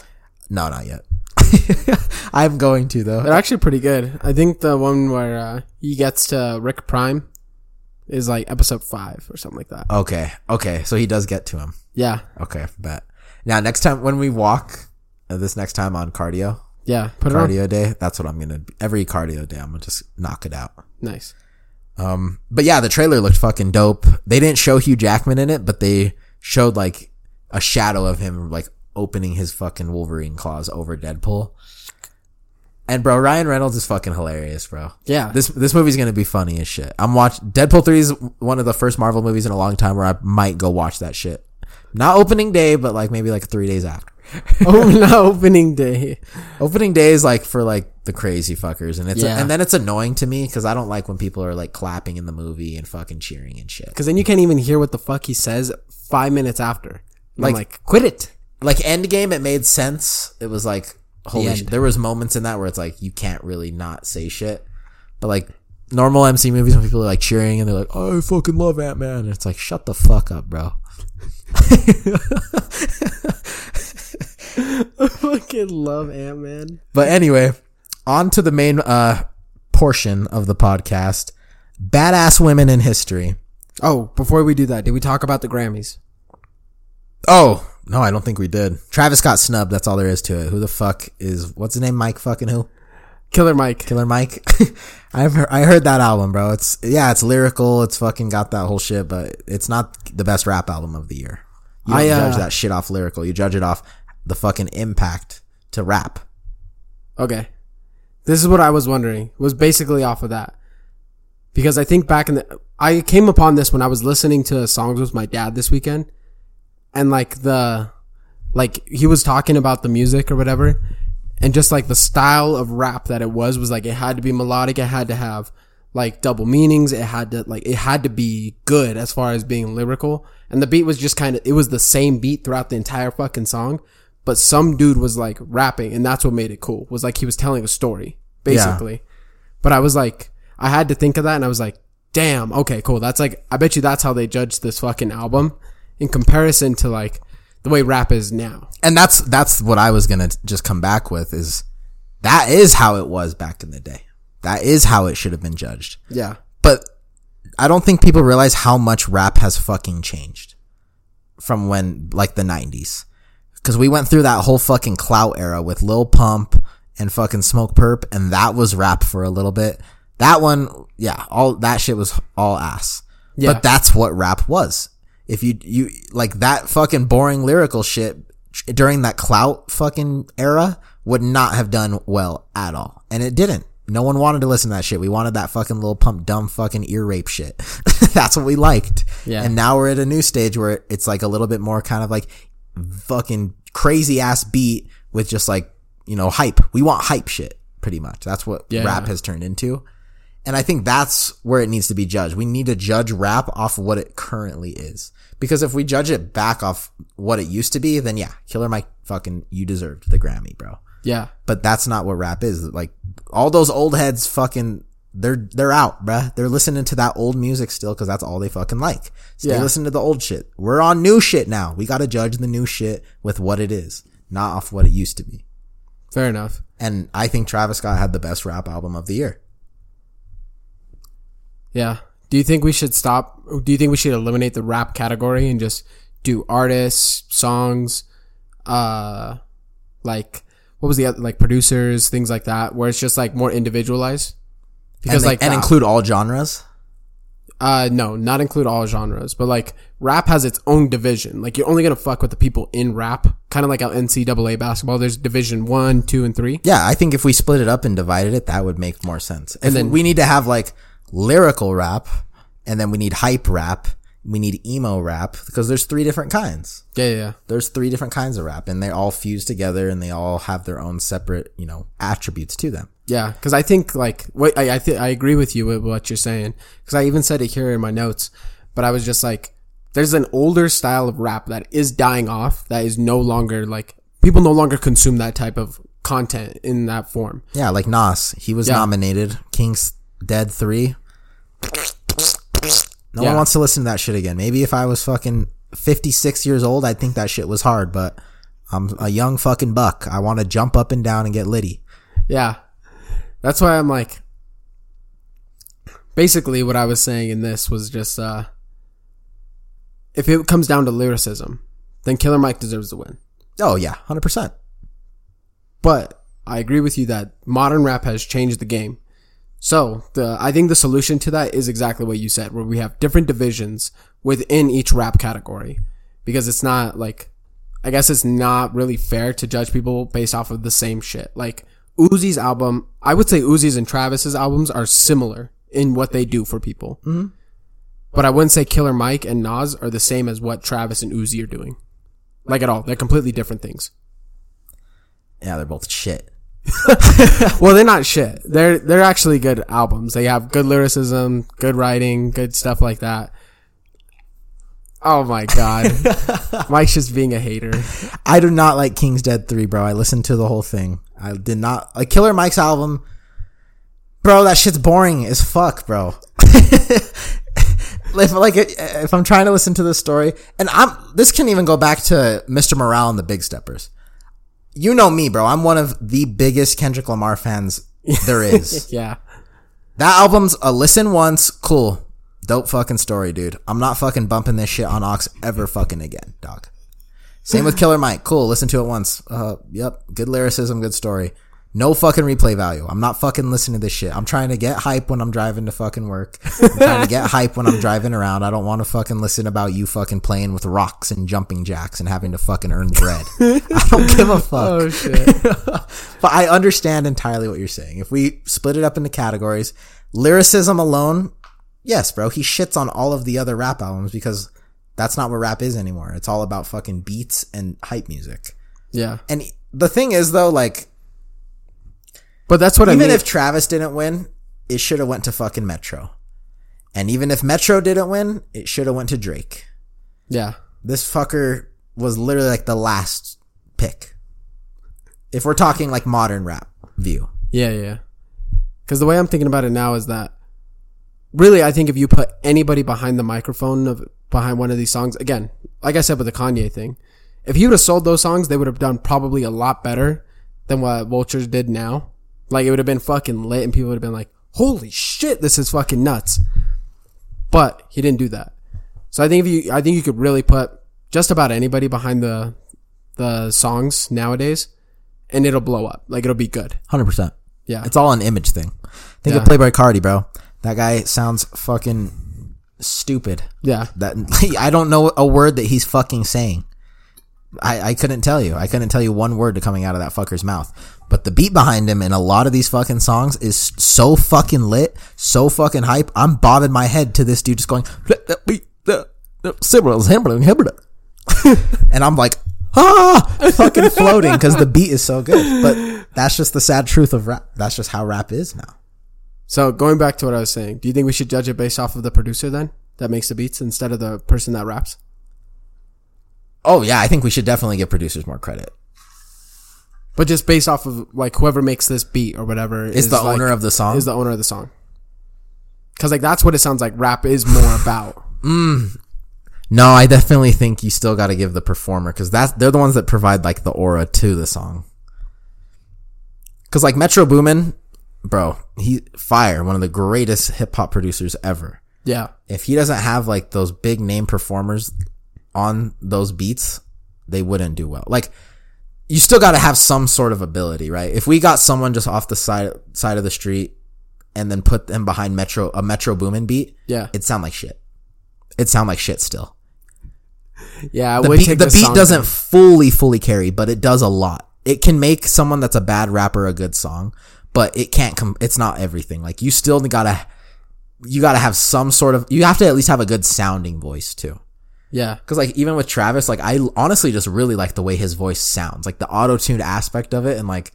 No, not yet. I'm going to though. They're actually pretty good. I think the one where uh, he gets to Rick Prime is like episode five or something like that. Okay, okay. So he does get to him. Yeah, Okay, bet. Now next time when we walk, uh, this next time on cardio, yeah. Put it on. cardio day, that's what I'm gonna. Every cardio day, I'm gonna just knock it out. Nice. Um, but yeah, the trailer looked fucking dope. They didn't show Hugh Jackman in it, but they showed like a shadow of him like opening his fucking Wolverine claws over Deadpool. And bro, Ryan Reynolds is fucking hilarious, bro. Yeah. This this movie's gonna be funny as shit. I'm watch Deadpool three is one of the first Marvel movies in a long time where I might go watch that shit. Not opening day, but like maybe like three days after. oh, no, opening day. Opening day is like for like the crazy fuckers, and it's Yeah. and then it's annoying to me because I don't like when people are like clapping in the movie and fucking cheering and shit. Because then you can't even hear what the fuck he says five minutes after. Like- like, quit it. like Endgame, it made sense. It was like holy. end. Shit. There was moments in that where it's like you can't really not say shit, but like normal MC movies when people are like cheering and they're like, "I fucking love Ant Man," it's like shut the fuck up, bro. I fucking love Ant Man. But anyway, on to the main uh portion of the podcast: badass women in history. Oh, before we do that, did we talk about the Grammys? Oh no, I don't think we did. Travis got snubbed. That's all there is to it. Who the fuck is what's his name? Mike fucking who? Killer Mike. Killer Mike. I've heard, I heard that album, bro. It's yeah, it's lyrical. It's fucking got that whole shit, but it's not the best rap album of the year. You don't I, uh, judge that shit off lyrical. You judge it off the fucking impact to rap. Okay. This is what I was wondering. Was basically off of that. Because I think back in the I came upon this when I was listening to songs with my dad this weekend. And like the like he was talking about the music or whatever. And just like the style of rap that it was was like it had to be melodic, it had to have like double meanings, it had to like it had to be good as far as being lyrical. And the beat was just kind of it was the same beat throughout the entire fucking song but some dude was like rapping and that's what made it cool was like he was telling a story basically but i was like i had to think of that and i was like damn okay cool that's like i bet you that's how they judge this fucking album in comparison to like the way rap is now And that's that's what I was gonna just come back with is that is how it was back in the day. That is how it should have been judged. yeah But I don't think people realize how much rap has fucking changed from when, like the 90s. Cause we went through that whole fucking clout era with Lil Pump and fucking Smokepurpp, and that was rap for a little bit. That one, yeah, all that shit was all ass. Yeah. But that's what rap was. If you, you, like that fucking boring lyrical shit during that clout fucking era would not have done well at all. And it didn't. No one wanted to listen to that shit. We wanted that fucking little pump dumb fucking ear rape shit. That's what we liked. Yeah. And now we're at a new stage where it's like a little bit more kind of like fucking crazy ass beat with just like, you know, hype. We want hype shit pretty much. That's what Yeah. rap has turned into. And I think that's where it needs to be judged. We need to judge rap off of what it currently is. Because if we judge it back off what it used to be, then yeah, Killer Mike fucking, you deserved the Grammy, bro. yeah But that's not what rap is. Like all those old heads fucking, they're, they're out, bruh. They're listening to that old music still because that's all they fucking like. Stay Yeah. listening to the old shit. We're on new shit now. We gotta judge the new shit with what it is, not off what it used to be. fair enough And I think Travis Scott had the best rap album of the year. Yeah do you think we should stop do you think we should eliminate the rap category and just do artists songs uh like what was the other like producers things like that where it's just like more individualized because and, like and the- include all genres. uh no not include all genres but like rap has its own division like you're only gonna fuck with the people in rap kind of like how ncaa basketball there's division one two and three Yeah, I think if we split it up and divided it, that would make more sense. And then then- we need to have like lyrical rap, and then we need hype rap. We need emo rap because there's three different kinds. yeah yeah. There's three different kinds of rap, and they all fuse together, and they all have their own separate, you know, attributes to them. Yeah, because I think like what I I, th- I agree with you with what you're saying because I even said it here in my notes, but I was just like, there's an older style of rap that is dying off that is no longer like people no longer consume that type of content in that form. Yeah, like Nas, he was Yeah. nominated. King's Dead Three. No Yeah. one wants to listen to that shit again. Maybe if I was fucking 56 years old, I'd think that shit was hard, but I'm a young fucking buck. I want to jump up and down and get litty. Yeah. That's why I'm like basically what I was saying in this was just uh if it comes down to lyricism, then Killer Mike deserves the win. Oh yeah, hundred percent. But I agree with you that modern rap has changed the game. So the I think the solution to that is exactly what you said, where we have different divisions within each rap category. Because it's not like I guess it's not really fair to judge people based off of the same shit. Like Uzi's album, I would say Uzi's and Travis's albums are similar in what they do for people. Mm-hmm. But I wouldn't say Killer Mike and Nas are the same as what Travis and Uzi are doing. Like at all. They're completely different things. Yeah, they're both shit. Well, they're not shit. They're they're actually good albums. They have good lyricism, good writing, good stuff like that. Oh my god. Mike's just being a hater. I do not like King's Disease 3, bro. I listened to the whole thing. I did not like Killer Mike's album. Bro, that shit's boring as fuck, bro. if like if I'm trying to listen to this story, and I'm this can even go back to Mr. Morale and the Big Steppers. You know me, bro. I'm one of the biggest Kendrick Lamar fans there is. Yeah. that album's a listen once, cool, dope fucking story, dude. I'm not fucking bumping this shit on aux ever fucking again, dog. Same with Killer Mike. Cool, listen to it once. Uh, yep, good lyricism, good story. No fucking replay value. I'm not fucking listening to this shit. I'm trying to get hype when I'm driving to fucking work. I'm trying to get hype when I'm driving around. I don't want to fucking listen about you fucking playing with rocks and jumping jacks and having to fucking earn bread. I don't give a fuck. Oh shit. But I understand entirely what you're saying. If we split it up into categories, lyricism alone, yes, bro, he shits on all of the other rap albums because that's not what rap is anymore. It's all about fucking beats and hype music. Yeah. And the thing is though, like, But that's what I mean. even if Travis didn't win, it should have went to fucking Metro. And even if Metro didn't win, it should have went to Drake. yeah. This fucker was literally like the last pick. If we're talking like modern rap view. Yeah, yeah. Because the way I'm thinking about it now is that really, I think if you put anybody behind the microphone of behind one of these songs, again, like I said with the Kanye thing, if he would have sold those songs, they would have done probably a lot better than what Vultures did now. Like it would have been fucking lit, and people would have been like, "Holy shit, this is fucking nuts." But he didn't do that. So I think if you, I think you could really put just about anybody behind the the songs nowadays, and it'll blow up. Like it'll be good. Hundred percent. Yeah. It's all an image thing. Think Yeah. of Playboi Carti, bro. That guy sounds fucking stupid. Yeah. That I don't know a word that he's fucking saying. I, I couldn't tell you. I couldn't tell you one word to coming out of that fucker's mouth. But the beat behind him in a lot of these fucking songs is so fucking lit, so fucking hype. I'm bobbing my head to this dude just going, and I'm like, ah, fucking floating because the beat is so good. But that's just the sad truth of rap. That's just how rap is now. So going back to what I was saying, do you think we should judge it based off of the producer then that makes the beats instead of the person that raps? Oh yeah, I think we should definitely give producers more credit. But just based off of like whoever makes this beat or whatever Is the owner of the song? is the owner of the song. Cause like that's what it sounds like rap is more about. Mm. No, I definitely think you still got to give the performer because that's they're the ones that provide like the aura to the song. Because like Metro Boomin, bro, he fire one of the greatest hip hop producers ever. Yeah. If he doesn't have like those big name performers on those beats, they wouldn't do well. Like you still got to have some sort of ability, right? If we got someone just off the side side of the street and then put them behind Metro a Metro Boomin beat, Yeah. it'd sound like shit. It'd sound like shit still Yeah. I the beat, the beat doesn't fully fully carry but it does a lot it can make someone that's a bad rapper a good song but it can't come it's not everything like you still gotta you gotta have some sort of you have to at least have a good sounding voice too Yeah. because like even with travis like i honestly just really like the way his voice sounds like the auto-tuned aspect of it and like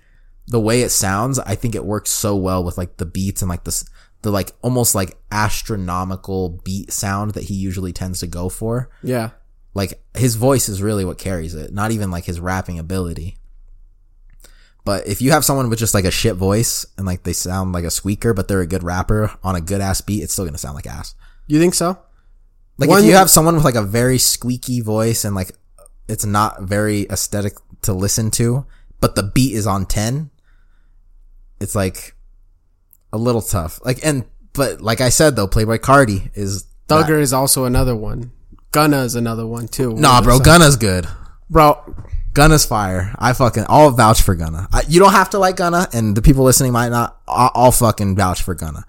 the way it sounds i think it works so well with like the beats and like this the like almost like astronomical beat sound that he usually tends to go for Yeah. like his voice is really what carries it, not even like his rapping ability. But if you have someone with just like a shit voice and like they sound like a squeaker, but they're a good rapper on a good ass beat, it's still gonna sound like ass. You think so? Like One- if you have someone with like a very squeaky voice and like it's not very aesthetic to listen to, but the beat is on 10, it's like a little tough. Like, and, but like I said though, Playboi Carti is, Thugger is also another one. Gunna is another one too. nah, bro, Gunna's good. bro. Gunna's fire. I fucking, I'll vouch for Gunna. I, you don't have to like Gunna, and the people listening might not. I'll, I'll fucking vouch for Gunna.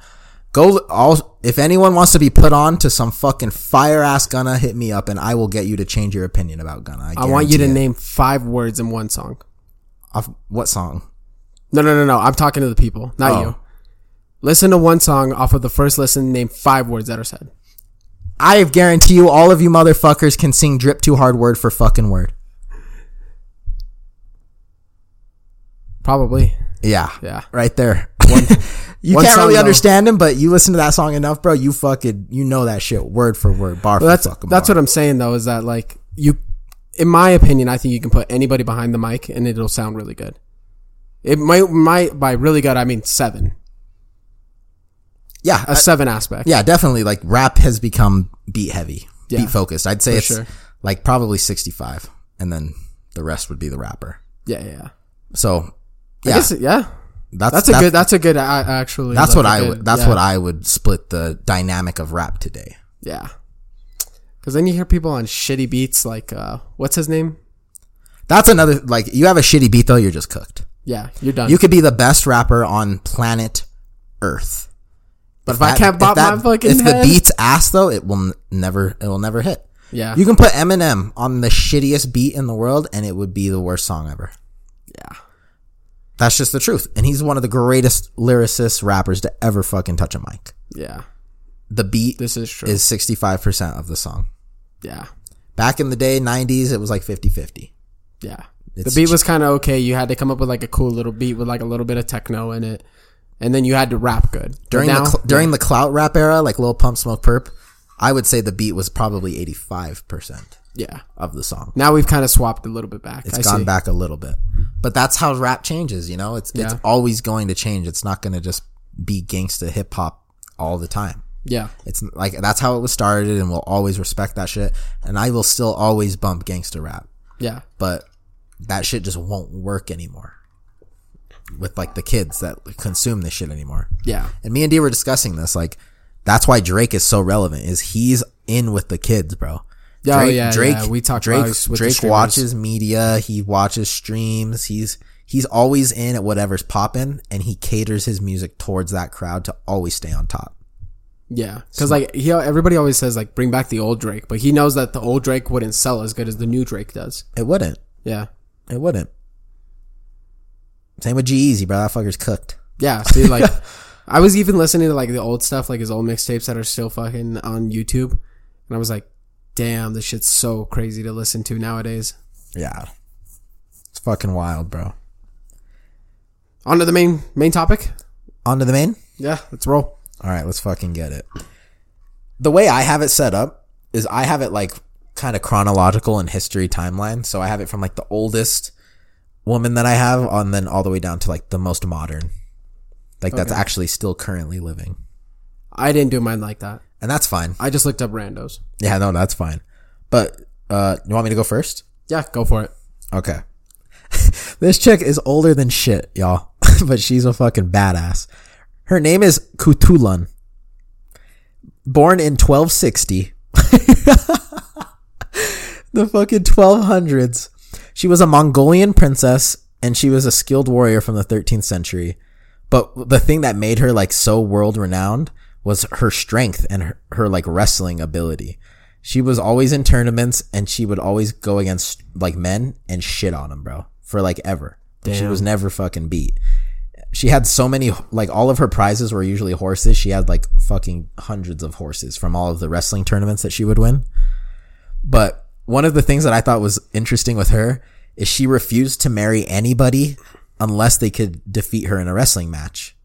Go, all, if anyone wants to be put on to some fucking fire ass Gunna, hit me up, and I will get you to change your opinion about Gunna. I want you to it. name five words in one song. Off, what song? No, no, no, no. I'm talking to the people, not Oh. you. Listen to one song off of the first listen. Name five words that are said. I guarantee you, all of you motherfuckers can sing "Drip Too Hard" word for fucking word. Probably. Yeah, Yeah. right there. you one can't really though. understand him, but you listen to that song enough, bro. You fucking, you know that shit word for word, bar Well, for that's fucking that's bar. what I'm saying though. Is that like you? In my opinion, I think you can put anybody behind the mic and it'll sound really good. It might might by really good I mean seven, yeah, a seven aspect. Yeah, definitely. Like rap has become beat heavy, Yeah, beat focused. I'd say it's sure. like probably 65 and then the rest would be the rapper. yeah, yeah. So I yeah, guess, yeah. That's, That's a good. That's a good. uh, actually. that's like what I good- would, that's yeah, what I would split the dynamic of rap today. Yeah. Because then you hear people on shitty beats like uh, what's his name? That's another, like you have a shitty beat though, you're just cooked. Yeah, you're done. You could be the best rapper on planet earth. but if, I can't bop that- my fucking if head, the beat's ass though, it will never, it will never hit. yeah, You can put Eminem on the shittiest beat in the world and it would be the worst song ever. yeah, That's just the truth. And he's one of the greatest lyricists, rappers to ever fucking touch a mic. yeah. The beat This is true. is 65% of the song. yeah, Back in the day, 90s, it was like 50 50. yeah. It's the beat was kind of okay. You had to come up with like a cool little beat with like a little bit of techno in it, and then you had to rap good. During, now, the, cl- during the clout rap era, like Lil Pump Smokepurpp, I would say the beat was probably 85% yeah. of the song. Now we've kind of swapped a little bit back. It's I gone see. back a little bit. But that's how rap changes, you know? It's, it's always going to change. It's not going to just be gangsta hip hop all the time. Yeah, It's like that's how it was started, and we'll always respect that shit. And I will still always bump gangsta rap, yeah, but that shit just won't work anymore with like the kids that consume this shit anymore. yeah, And me and D were discussing this. Like that's why Drake is so relevant. Is he's in with the kids, bro. Yeah, oh, Drake, yeah, Drake, yeah. We talked Drake, about it with the Drake watches media. He watches streams. He's he's always in at whatever's popping, and he caters his music towards that crowd to always stay on top. yeah. Because like he, everybody always says like bring back the old Drake, but he knows that the old Drake wouldn't sell as good as the new Drake does. It wouldn't. Yeah, It wouldn't. Same with G-Eazy, bro. That fucker's cooked. yeah. See, like I was even listening to like the old stuff, like his old mixtapes that are still fucking on YouTube, and I was like, damn, this shit's so crazy to listen to nowadays. Yeah. It's fucking wild, bro. On to the main main topic. On to the main. Yeah, let's roll. All right, let's fucking get it. The way I have it set up is I have it like kind of chronological and history timeline. So I have it from like the oldest woman that I have on then all the way down to like the most modern. Like that's actually still currently living. I didn't do mine like that. And that's fine. I just looked up randos. Yeah, no, that's fine. But uh you want me to go first? Yeah, go for it. Okay. this chick is older than shit, y'all. but she's a fucking badass. Her name is Khutulun. Born in 1260. the fucking 1200s. She was a Mongolian princess and she was a skilled warrior from the 13th century. But the thing that made her like so world renowned was her strength and her, her like wrestling ability. She was always in tournaments and she would always go against like men and shit on them, bro, for like ever. She was never fucking beat. She had so many, like all of her prizes were usually horses. She had like fucking hundreds of horses from all of the wrestling tournaments that she would win. But one of the things that I thought was interesting with her is she refused to marry anybody unless they could defeat her in a wrestling match.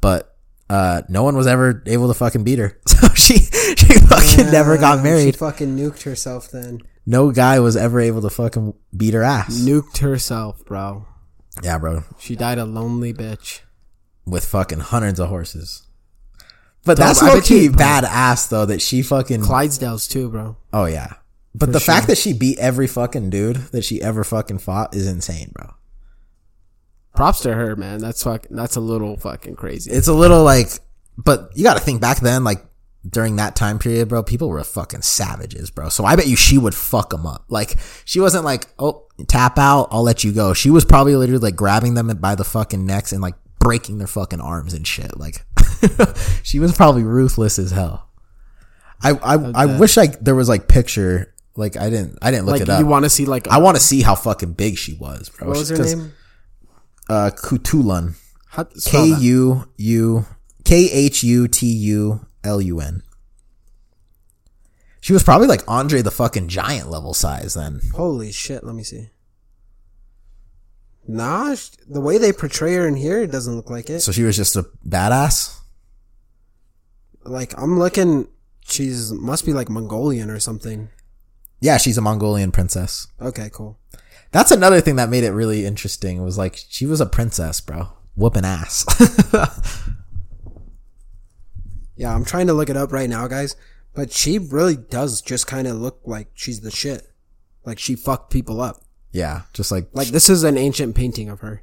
But uh, no one was ever able to fucking beat her. So she she fucking never got married. She fucking nuked herself then. No guy was ever able to fucking beat her ass. Nuked herself, bro. Yeah, bro. She died a lonely bitch. With fucking hundreds of horses. But Dog, that's low key badass though that she fucking Clydesdales too, bro. Oh yeah. But the fact that she beat every fucking dude that she ever fucking fought is insane, bro. Props to her, man. That's fuck. That's a little fucking crazy. It's a little like, but you got to think back then, like during that time period, bro. People were fucking savages, bro. So I bet you she would fuck them up. Like she wasn't like, oh, tap out, I'll let you go. She was probably literally like grabbing them by the fucking necks and like breaking their fucking arms and shit. Like she was probably ruthless as hell. I I, I wish like there was like picture. Like I didn't I didn't look like it up. you want to see like I want to see how fucking big she was, bro. what was her name? Uh, Khutulun. K. U U K H U T U L U N. She was probably like Andre the fucking giant level size then. Holy shit! Let me see. Nah, the way they portray her in here, it doesn't look like it. So she was just a badass. Like I'm looking, she's must be like Mongolian or something. Yeah, she's a Mongolian princess. Okay, cool. That's another thing that made it really interesting was like she was a princess, bro. Whooping ass. Yeah, I'm trying to look it up right now, guys. But she really does just kind of look like she's the shit. Like she fucked people up. yeah, just like Like this is an ancient painting of her.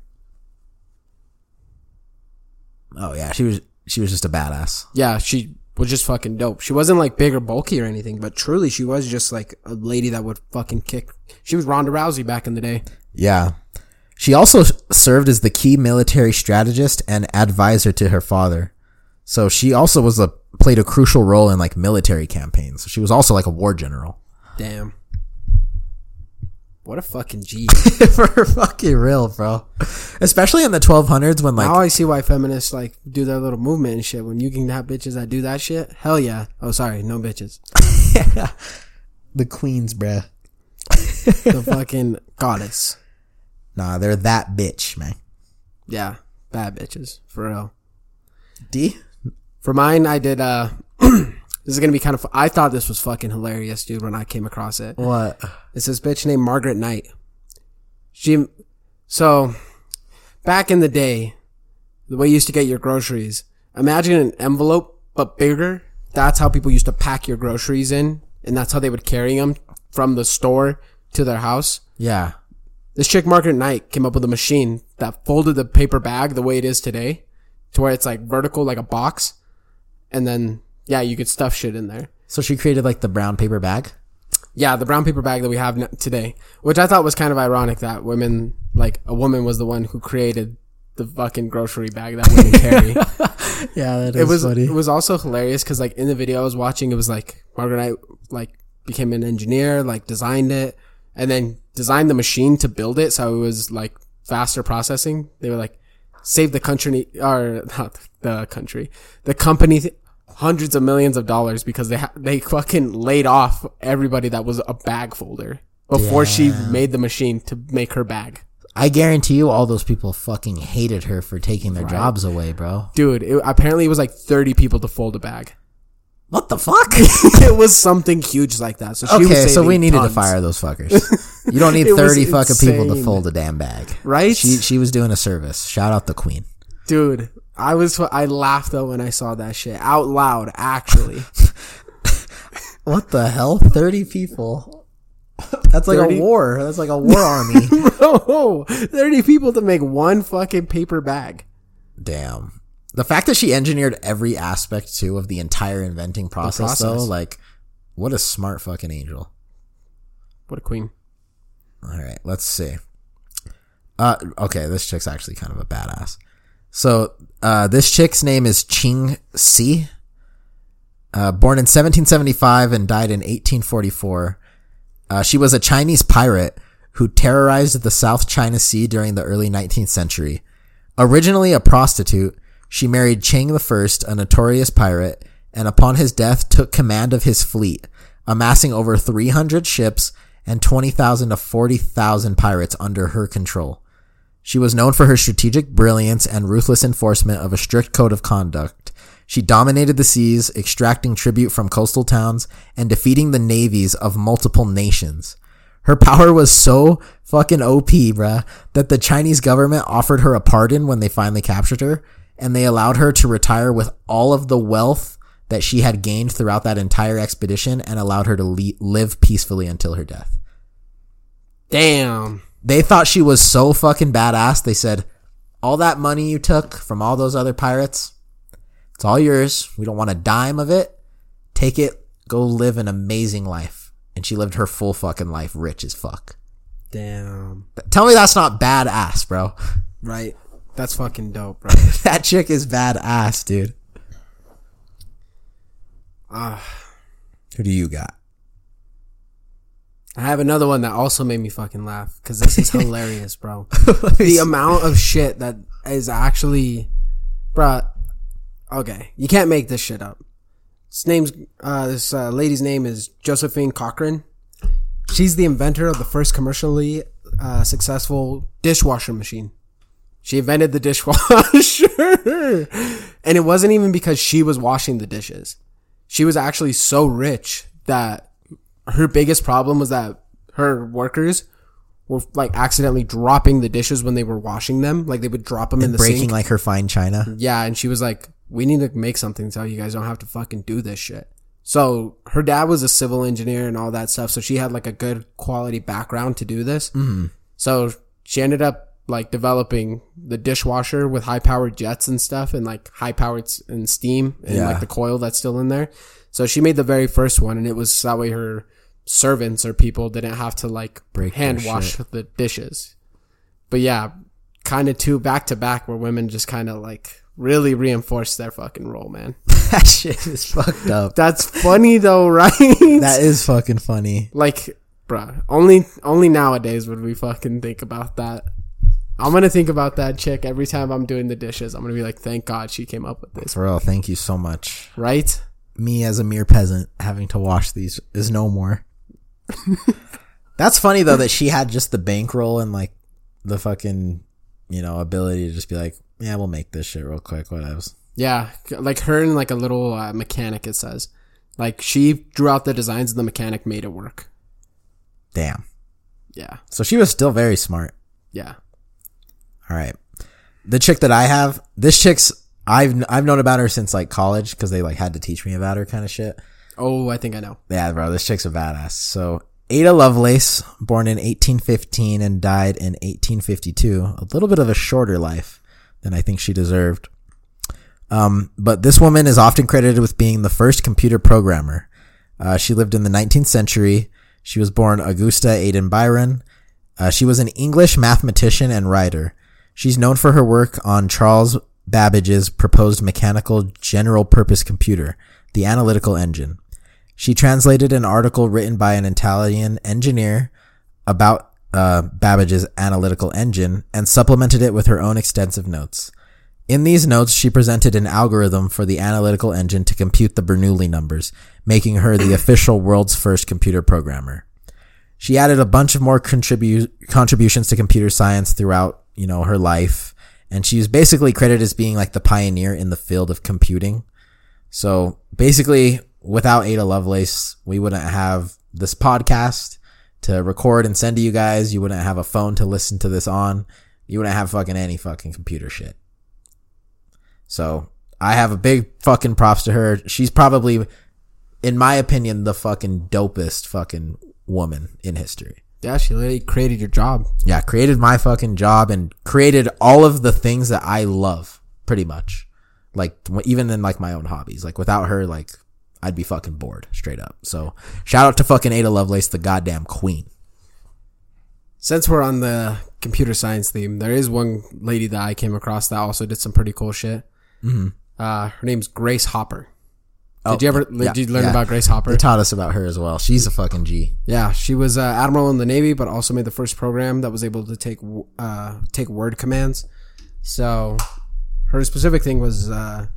oh yeah, she was she was just a badass. Yeah, she was just fucking dope. She wasn't like big or bulky or anything, but truly she was just like a lady that would fucking kick. She was Ronda Rousey back in the day. Yeah. She also served as the key military strategist and advisor to her father. So she also was a played a crucial role in like military campaigns. So she was also like a war general. Damn. What a fucking G. For fucking real, bro. Especially in the 1200s when like now I see why feminists like do their little movement and shit. When you can have bitches that do that shit, hell yeah. Oh, sorry, no bitches. the queens, bruh. The fucking goddess. Nah, they're that bitch, man. Yeah, bad bitches for real. D? For mine, I did. uh This is gonna be kind of. I thought this was fucking hilarious, dude. When I came across it, What? it's this bitch named Margaret Knight. She, so, back in the day, the way you used to get your groceries. Imagine an envelope but bigger. That's how people used to pack your groceries in, and that's how they would carry them from the store to their house. Yeah. This chick Margaret Knight came up with a machine that folded the paper bag the way it is today, to where it's like vertical like a box, and then yeah, you could stuff shit in there. So she created like the brown paper bag? Yeah, the brown paper bag that we have today, which I thought was kind of ironic that women, like a woman, was the one who created the fucking grocery bag that women carry. Yeah, that it was it was also hilarious because like in the video I was watching, it was like Margaret and I like became an engineer, like designed it, and then designed the machine to build it, so it was like faster processing. They were like save the country or not the country, the company. Hundreds of millions of dollars because they ha- they fucking laid off everybody that was a bag folder before she made the machine to make her bag. I guarantee you all those people fucking hated her for taking their jobs away, bro. Dude, it, apparently it was like 30 people to fold a bag. What the fuck? it was something huge like that. So she was okay, so we needed tons. to fire those fuckers. You don't need 30 fucking people to fold a damn bag. Right? She she was doing a service. Shout out the queen. Dude, I was I laughed though when I saw that shit out loud. Actually, What the hell? 30 people. That's like 30? a war. That's like a war army. bro, thirty people to make one fucking paper bag. Damn. The fact that she engineered every aspect too of the entire inventing process, though, like what a smart fucking angel. What a queen. All right, let's see. Uh, okay, this chick's actually kind of a badass. So, uh, this chick's name is Ching Shih. Uh, born in 1775 and died in 1844. Uh, she was a Chinese pirate who terrorized the South China Sea during the early 19th century. Originally a prostitute, she married Cheng I, a notorious pirate, and upon his death took command of his fleet, amassing over 300 ships and 20,000 to 40,000 pirates under her control. She was known for her strategic brilliance and ruthless enforcement of a strict code of conduct. She dominated the seas, extracting tribute from coastal towns and defeating the navies of multiple nations. Her power was so fucking OP, bruh, that the Chinese government offered her a pardon when they finally captured her, and they allowed her to retire with all of the wealth that she had gained throughout that entire expedition and allowed her to le- live peacefully until her death. Damn. They thought she was so fucking badass. They said, all that money you took from all those other pirates, it's all yours. We don't want a dime of it. Take it, go live an amazing life. And she lived her full fucking life rich as fuck. Damn. Tell me that's not badass, bro. Right. That's fucking dope, bro. that chick is badass, dude. Ah. Who do you got? I have another one that also made me fucking laugh because this is hilarious, bro. the amount of shit that is actually, bro. Okay, you can't make this shit up. This name's uh, this uh, lady's name is Josephine Cochran. She's the inventor of the first commercially uh, successful dishwasher machine. She invented the dishwasher, and it wasn't even because she was washing the dishes. She was actually so rich that her biggest problem was that her workers were like accidentally dropping the dishes when they were washing them. Like they would drop them in the Breaking sink. like her fine china. yeah, and she was like, "We need to make something so you guys don't have to fucking do this shit." So her dad was a civil engineer and all that stuff, so she had like a good quality background to do this. Mm-hmm. So she ended up like developing the dishwasher with high powered jets and stuff, and like high powered and steam and Yeah. like the coil that's still in there. So she made the very first one, and it was that way her servants or people didn't have to like Break hand wash the dishes. But yeah, kind of two back to back where women just kind of like really reinforce their fucking role, man. that shit is fucked up. That's funny though, right? That is fucking funny. like, bruh, only only nowadays would we fucking think about that. I'm gonna think about that chick every time I'm doing the dishes. I'm gonna be like, thank God she came up with this, For real, thank you so much. right? Me as a mere peasant having to wash these is no more. That's funny though that she had just the bankroll and like the fucking, you know, ability to just be like, yeah, we'll make this shit real quick, whatever. Yeah, like her and like a little uh, mechanic. It says, like she drew out the designs and the mechanic made it work. Damn. Yeah, So she was still very smart. yeah. All right. The chick that I have, this chick's I've I've known about her since like college because they like had to teach me about her kind of shit. Oh, I think I know. Yeah, bro, this chick's a badass. So Ada Lovelace, born in 1815 and died in 1852, a little bit of a shorter life than I think she deserved. Um, but this woman is often credited with being the first computer programmer. Uh, she lived in the 19th century. She was born Augusta Ada Byron. Uh, she was an English mathematician and writer. She's known for her work on Charles Babbage's proposed mechanical general purpose computer, the analytical engine. She translated an article written by an Italian engineer about uh, Babbage's analytical engine and supplemented it with her own extensive notes. In these notes, she presented an algorithm for the analytical engine to compute the Bernoulli numbers, making her the official world's first computer programmer. She added a bunch of more contribu- contributions to computer science throughout, you know, her life, and she was basically credited as being like the pioneer in the field of computing. So basically, without Ada Lovelace, we wouldn't have this podcast to record and send to you guys. You wouldn't have a phone to listen to this on. You wouldn't have fucking any fucking computer shit. So I have a big fucking props to her. She's probably, in my opinion, the fucking dopest fucking woman in history. Yeah, she literally created your job. Yeah, created my fucking job and created all of the things that I love, pretty much. Like even in like my own hobbies. Like without her, like I'd be fucking bored, straight up. So shout out to fucking Ada Lovelace, the goddamn queen. Since we're on the computer science theme, there is one lady that I came across that also did some pretty cool shit. Mm-hmm. Uh, her name's Grace Hopper. Did you ever yeah, did you learn yeah. about Grace Hopper? They taught us about her as well. She's a fucking G. Yeah, she was uh, admiral in the navy, but also made the first program that was able to take uh, take word commands. So her specific thing was uh,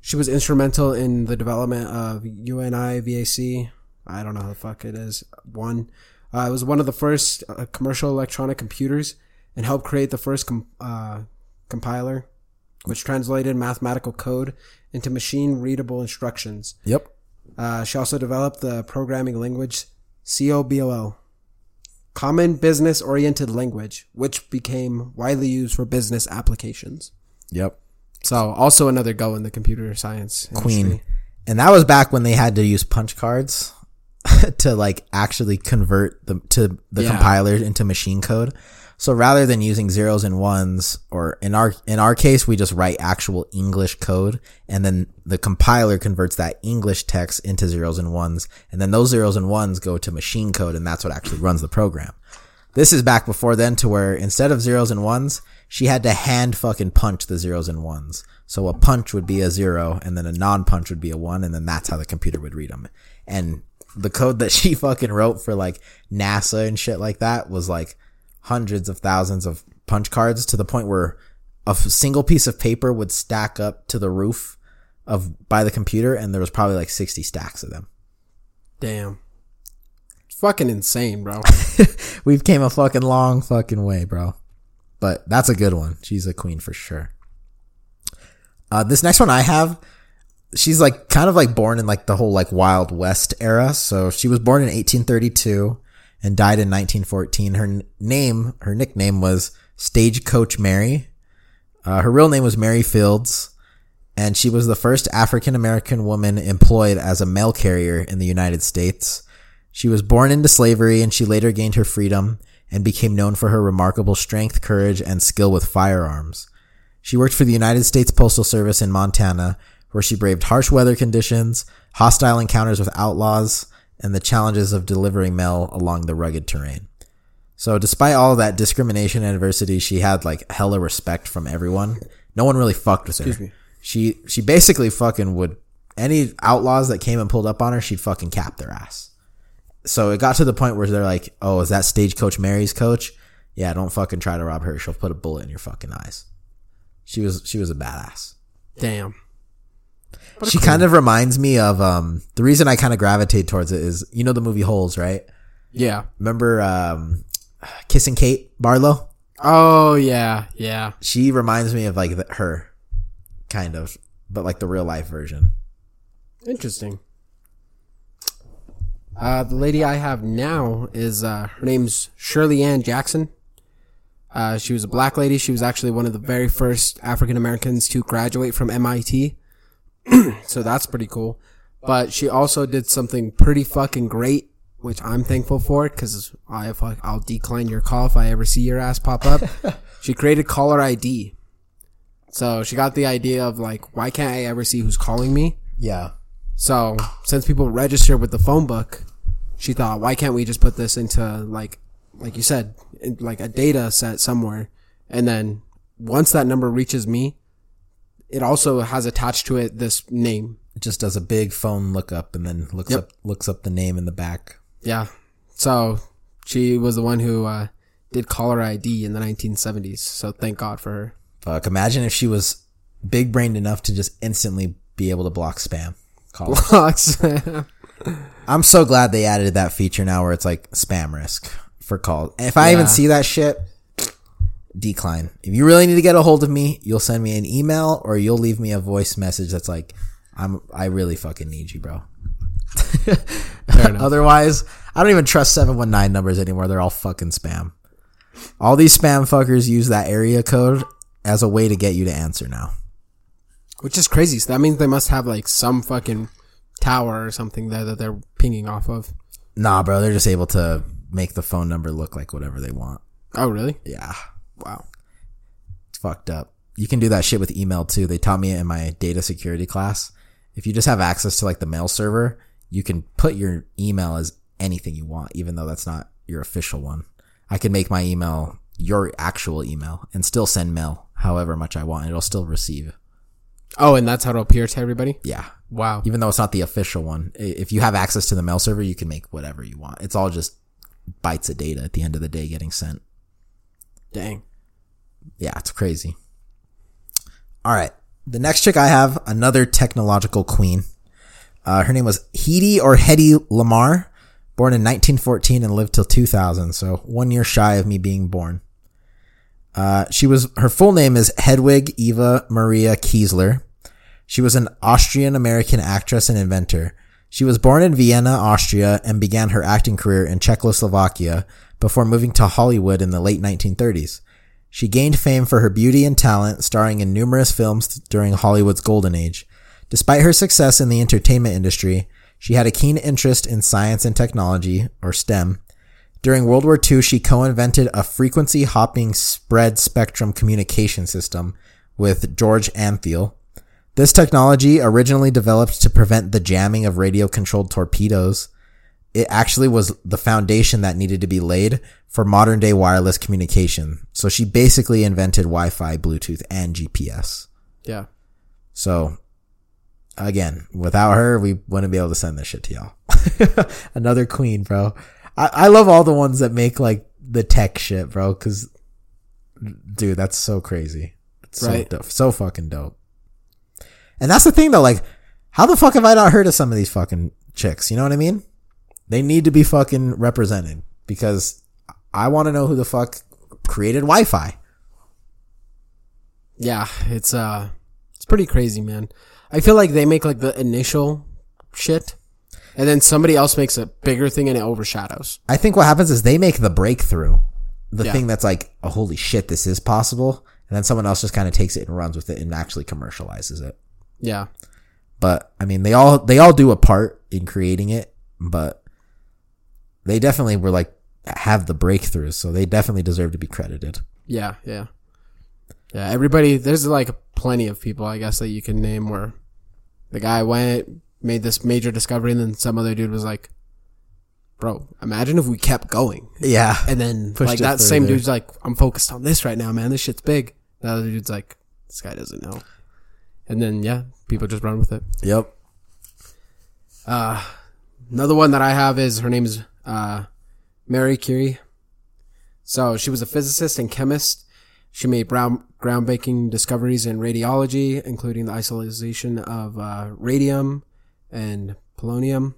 she was instrumental in the development of UNIVAC. I don't know how the fuck it is. One, uh, it was one of the first uh, commercial electronic computers and helped create the first com- uh, compiler, which translated mathematical code into machine readable instructions. Yep. Uh, she also developed the programming language COBOL, Common Business Oriented Language, which became widely used for business applications. Yep. So, also another go in the computer science Queen. industry. and that was back when they had to use punch cards to like actually convert the to the Yeah. compiler into machine code. So rather than using zeros and ones, or in our in our case, we just write actual English code, and then the compiler converts that English text into zeros and ones, and then those zeros and ones go to machine code, and that's what actually runs the program. This is back before then to where instead of zeros and ones, she had to hand fucking punch the zeros and ones. So a punch would be a zero and then a non-punch would be a one and then that's how the computer would read them. And the code that she fucking wrote for like NASA and shit like that was like hundreds of thousands of punch cards to the point where a f- single piece of paper would stack up to the roof of by the computer and there was probably like 60 stacks of them. Damn. It's fucking insane, bro. We've came a fucking long fucking way, bro. But that's a good one. She's a queen for sure. Uh, this next one I have, she's like kind of like born in like the whole like Wild West era. So she was born in 1832 and died in 1914. Her name, her nickname was Stagecoach Mary. Uh, her real name was Mary Fields, and she was the first African American woman employed as a mail carrier in the United States. She was born into slavery and she later gained her freedom and became known for her remarkable strength, courage, and skill with firearms. She worked for the United States Postal Service in Montana, where she braved harsh weather conditions, hostile encounters with outlaws, and the challenges of delivering mail along the rugged terrain. So despite all that discrimination and adversity, she had like hella respect from everyone. No one really fucked with her. Excuse me. She she basically fucking would any outlaws that came and pulled up on her, she'd fucking cap their ass. So it got to the point where they're like, "Oh, is that stagecoach Mary's coach? Yeah, don't fucking try to rob her. She'll put a bullet in your fucking eyes." She was she was a badass. Damn. She kind of reminds me of um the reason I kind of gravitate towards it is you know the movie Holes, right? Yeah. Remember um Kissing Kate Barlow? Oh yeah, yeah. She reminds me of like the, her kind of, but like the real life version. Interesting. Uh, the lady I have now is uh, her name's Shirley Ann Jackson. Uh, she was a black lady. She was actually one of the very first African Americans to graduate from MIT. so that's pretty cool. But she also did something pretty fucking great, which I'm thankful for because I I'll decline your call if I ever see your ass pop up. she created caller ID. So she got the idea of like, why can't I ever see who's calling me? Yeah. So since people register with the phone book, she thought, why can't we just put this into like, like you said, like a data set somewhere, and then once that number reaches me, it also has attached to it this name. It just does a big phone lookup and then looks Yep. up looks up the name in the back. Yeah. So she was the one who uh, did caller ID in the 1970s. So thank God for her. Fuck, imagine if she was big brained enough to just instantly be able to block spam calls. I'm so glad they added that feature now where it's like spam risk for calls. If I even see that shit, decline. If you really need to get a hold of me, you'll send me an email or you'll leave me a voice message that's like, I'm, I really fucking need you, bro. Otherwise, I don't even trust 719 numbers anymore. They're all fucking spam. All these spam fuckers use that area code as a way to get you to answer now. Which is crazy. So that means they must have like some fucking tower or something there that they're pinging off of. Nah, bro, they're just able to make the phone number look like whatever they want. Oh, really? Yeah. Wow. It's fucked up. You can do that shit with email too. They taught me in my data security class. If you just have access to like the mail server, you can put your email as anything you want, even though that's not your official one. I can make my email your actual email and still send mail however much I want. It'll still receive. Oh, and that's how it'll appear to everybody? Yeah. Wow. Even though it's not the official one. If you have access to the mail server, you can make whatever you want. It's all just bytes of data at the end of the day getting sent. Dang. yeah, it's crazy. All right. The next chick I have, another technological queen. Uh, her name was Hedy or Hetty Lamarr, born in 1914 and lived till 2000. So one year shy of me being born. Uh, she was, her full name is Hedwig Eva Maria Kiesler. She was an Austrian American actress and inventor. She was born in Vienna, Austria, and began her acting career in Czechoslovakia before moving to Hollywood in the late 1930s. She gained fame for her beauty and talent, starring in numerous films during Hollywood's golden age. Despite her success in the entertainment industry, she had a keen interest in science and technology, or STEM. During World War II, she co-invented a frequency hopping spread spectrum communication system with George Antheil. This technology, originally developed to prevent the jamming of radio controlled torpedoes, it actually was the foundation that needed to be laid for modern day wireless communication. So she basically invented Wi-Fi, Bluetooth, and GPS. Yeah. So again, without her, we wouldn't be able to send this shit to y'all. Another queen, bro. I, I love all the ones that make like the tech shit, bro. Cause dude, that's so crazy. It's so Right. dope. So fucking dope. And that's the thing though, like, how the fuck have I not heard of some of these fucking chicks? You know what I mean? They need to be fucking represented because I want to know who the fuck created Wi-Fi. Yeah, it's uh it's pretty crazy, man. I feel like they make like the initial shit and then somebody else makes a bigger thing and it overshadows. I think what happens is they make the breakthrough, the Yeah. thing that's like, oh, holy shit, this is possible. And then someone else just kind of takes it and runs with it and actually commercializes it. Yeah. But I mean, they all, they all do a part in creating it, but they definitely were like, have the breakthroughs. So they definitely deserve to be credited. Yeah, yeah. Yeah, everybody there's like plenty of people I guess that you can name where the guy went, made this major discovery and then some other dude was like, Bro, imagine if we kept going. Yeah. And then Pushed like that same dude's like, I'm focused on this right now, man. This shit's big. The other dude's like, This guy doesn't know. And then yeah, people just run with it. Yep. Uh, another one that I have is her name is uh, Mary Curie. So she was a physicist and chemist. She made brown, groundbreaking discoveries in radiology, including the isolation of uh, radium and polonium.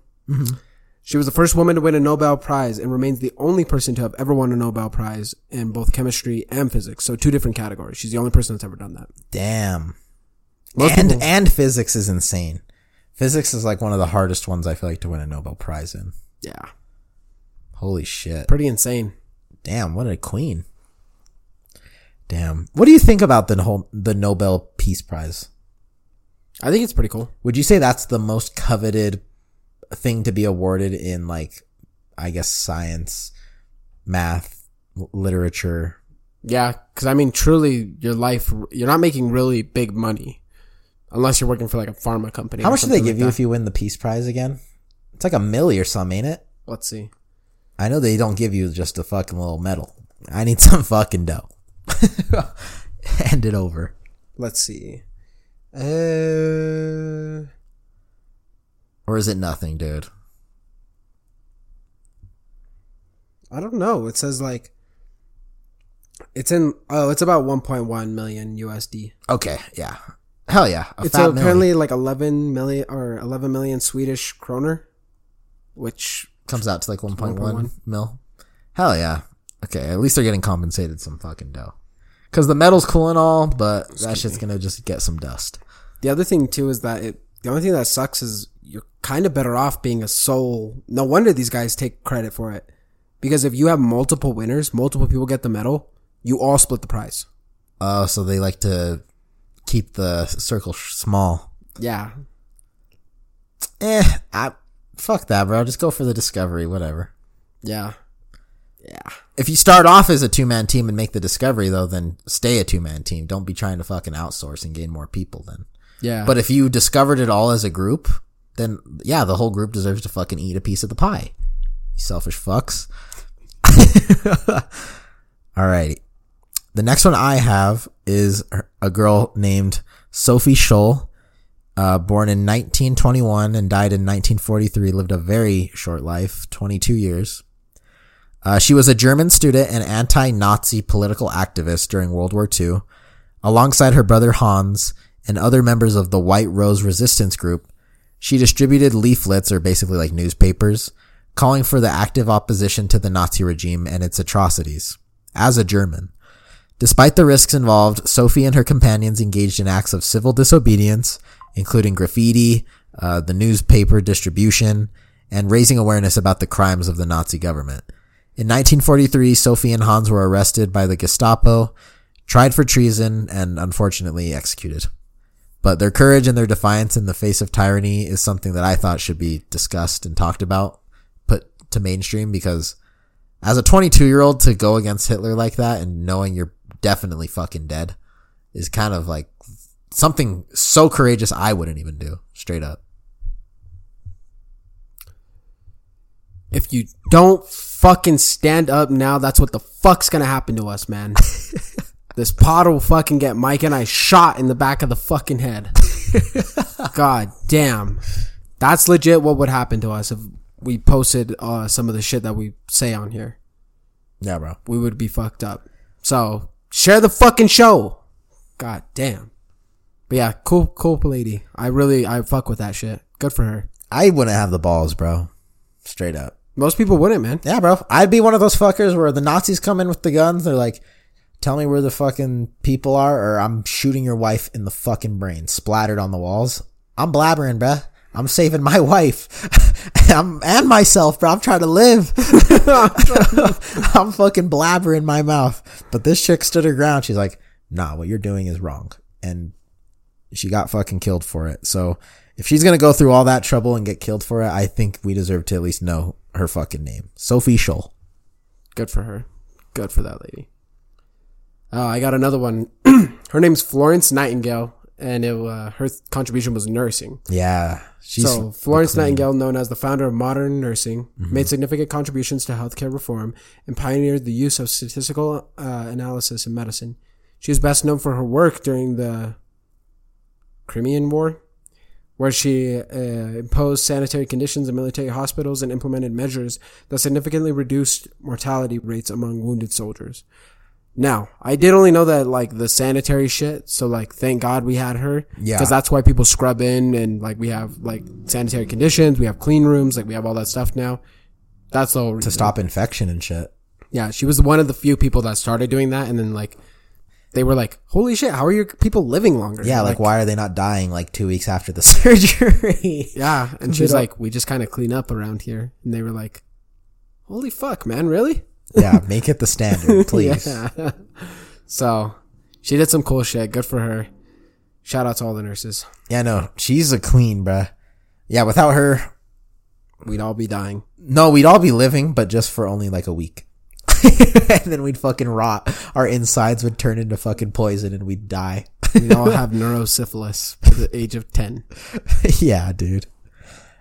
She was the first woman to win a Nobel Prize and remains the only person to have ever won a Nobel Prize in both chemistry and physics. So two different categories. She's the only person that's ever done that. Damn. Most and, people- and physics is insane. Physics is like one of the hardest ones I feel like to win a Nobel Prize in. Yeah, Holy shit. pretty insane. Damn, what a queen. Damn. What do you think about the whole the Nobel Peace Prize? I think it's pretty cool. Would you say that's the most coveted thing to be awarded in like I guess science, math, literature? Yeah, because I mean, truly, your life, you're not making really big money unless you're working for like a pharma company. How much do they give like you that. if you win the Peace Prize again? It's like a milli or some, ain't it? Let's see. I know they don't give you just a fucking little medal. I need some fucking dough. Hand it over. Let's see. Uh, Or is it nothing, dude? I don't know. It says like it's in. Oh, it's about 1.1 million USD. Okay, yeah. Hell yeah. A It's apparently like 11 million or 11 million Swedish kroner, which comes out to like 1.1 1.1. mil. Hell yeah. Okay, at least they're getting compensated some fucking dough. Cause the medal's cool and all, but that shit's gonna just get some dust. The other thing too is that it. The only thing that sucks is you're kind of better off being a sole. No wonder these guys take credit for it, because if you have multiple winners, multiple people get the medal, you all split the prize. Oh, so they like to keep the circle small. Yeah, Eh, I, fuck that, bro. Just go for the discovery, whatever. yeah, yeah. If you start off as a two man team and make the discovery though, then stay a two man team. Don't be trying to fucking outsource and gain more people then. Yeah, But if you discovered it all as a group, then yeah, the whole group deserves to fucking eat a piece of the pie. You selfish fucks. Alrighty. The next one I have is a girl named Sophie Scholl, uh, born in 1921 and died in 1943, lived a very short life, 22 years. Uh, she was a German student and anti-Nazi political activist during World War II. Alongside her brother Hans and other members of the White Rose Resistance Group, she distributed leaflets, or basically like newspapers, calling for the active opposition to the Nazi regime and its atrocities. As a German. Despite the risks involved, Sophie and her companions engaged in acts of civil disobedience, including graffiti, uh, the newspaper distribution, and raising awareness about the crimes of the Nazi government. In 1943, Sophie and Hans were arrested by the Gestapo, tried for treason, and unfortunately executed. But their courage and their defiance in the face of tyranny is something that I thought should be discussed and talked about, put to mainstream because as a 22 year old to go against Hitler like that and knowing you're definitely fucking dead is kind of like something so courageous I wouldn't even do straight up. If you don't fucking stand up now, that's what the fuck's gonna happen to us, man. this pod will fucking get Mike and I shot in the back of the fucking head. God damn. That's legit what would happen to us if we posted uh, some of the shit that we say on here. Yeah, bro. We would be fucked up. So share the fucking show. God damn. But yeah, cool, cool lady. I really, I fuck with that shit. Good for her. I wouldn't have the balls, bro. Straight up. Most people wouldn't, man. Yeah, bro. I'd be one of those fuckers where the Nazis come in with the guns. They're like, tell me where the fucking people are or I'm shooting your wife in the fucking brain, splattered on the walls. I'm blabbering, bruh. I'm saving my wife. I'm, and myself, bro. I'm trying to live. I'm fucking blabbering my mouth. But this chick stood her ground. She's like, nah, what you're doing is wrong. And she got fucking killed for it. So if she's gonna go through all that trouble and get killed for it, I think we deserve to at least know her fucking name. Sophie Scholl. Good for her. Good for that lady. Oh, I got another one. her name's Florence Nightingale, and it, uh, her contribution was nursing. Yeah. She's so Florence Nightingale, known as the founder of modern nursing, made significant contributions to healthcare reform and pioneered the use of statistical uh, analysis in medicine. She is best known for her work during the Crimean War, where she uh, imposed sanitary conditions in military hospitals and implemented measures that significantly reduced mortality rates among wounded soldiers. Now, I did only know that like the sanitary shit, so like thank God we had her. Yeah. Because that's why people scrub in and like we have like sanitary conditions, we have clean rooms, like we have all that stuff now. That's the whole to stop infection and shit. Yeah, she was one of the few people that started doing that and then like they were like, Holy shit, how are your people living longer? Yeah, like, why are they not dying like two weeks after the surgery? Yeah. And she's like, We just kinda clean up around here and they were like, Holy fuck, man, really? yeah, make it the standard, please. Yeah. so she did some cool shit. Good for her. Shout out to all the nurses. Yeah, no, she's a queen, bruh. Yeah, without her, We'd all be dying. no, we'd all be living, but just for only like a week. and then we'd fucking rot. Our insides would turn into fucking poison and we'd die. We'd all have neurosyphilis by the age of 10. yeah, dude.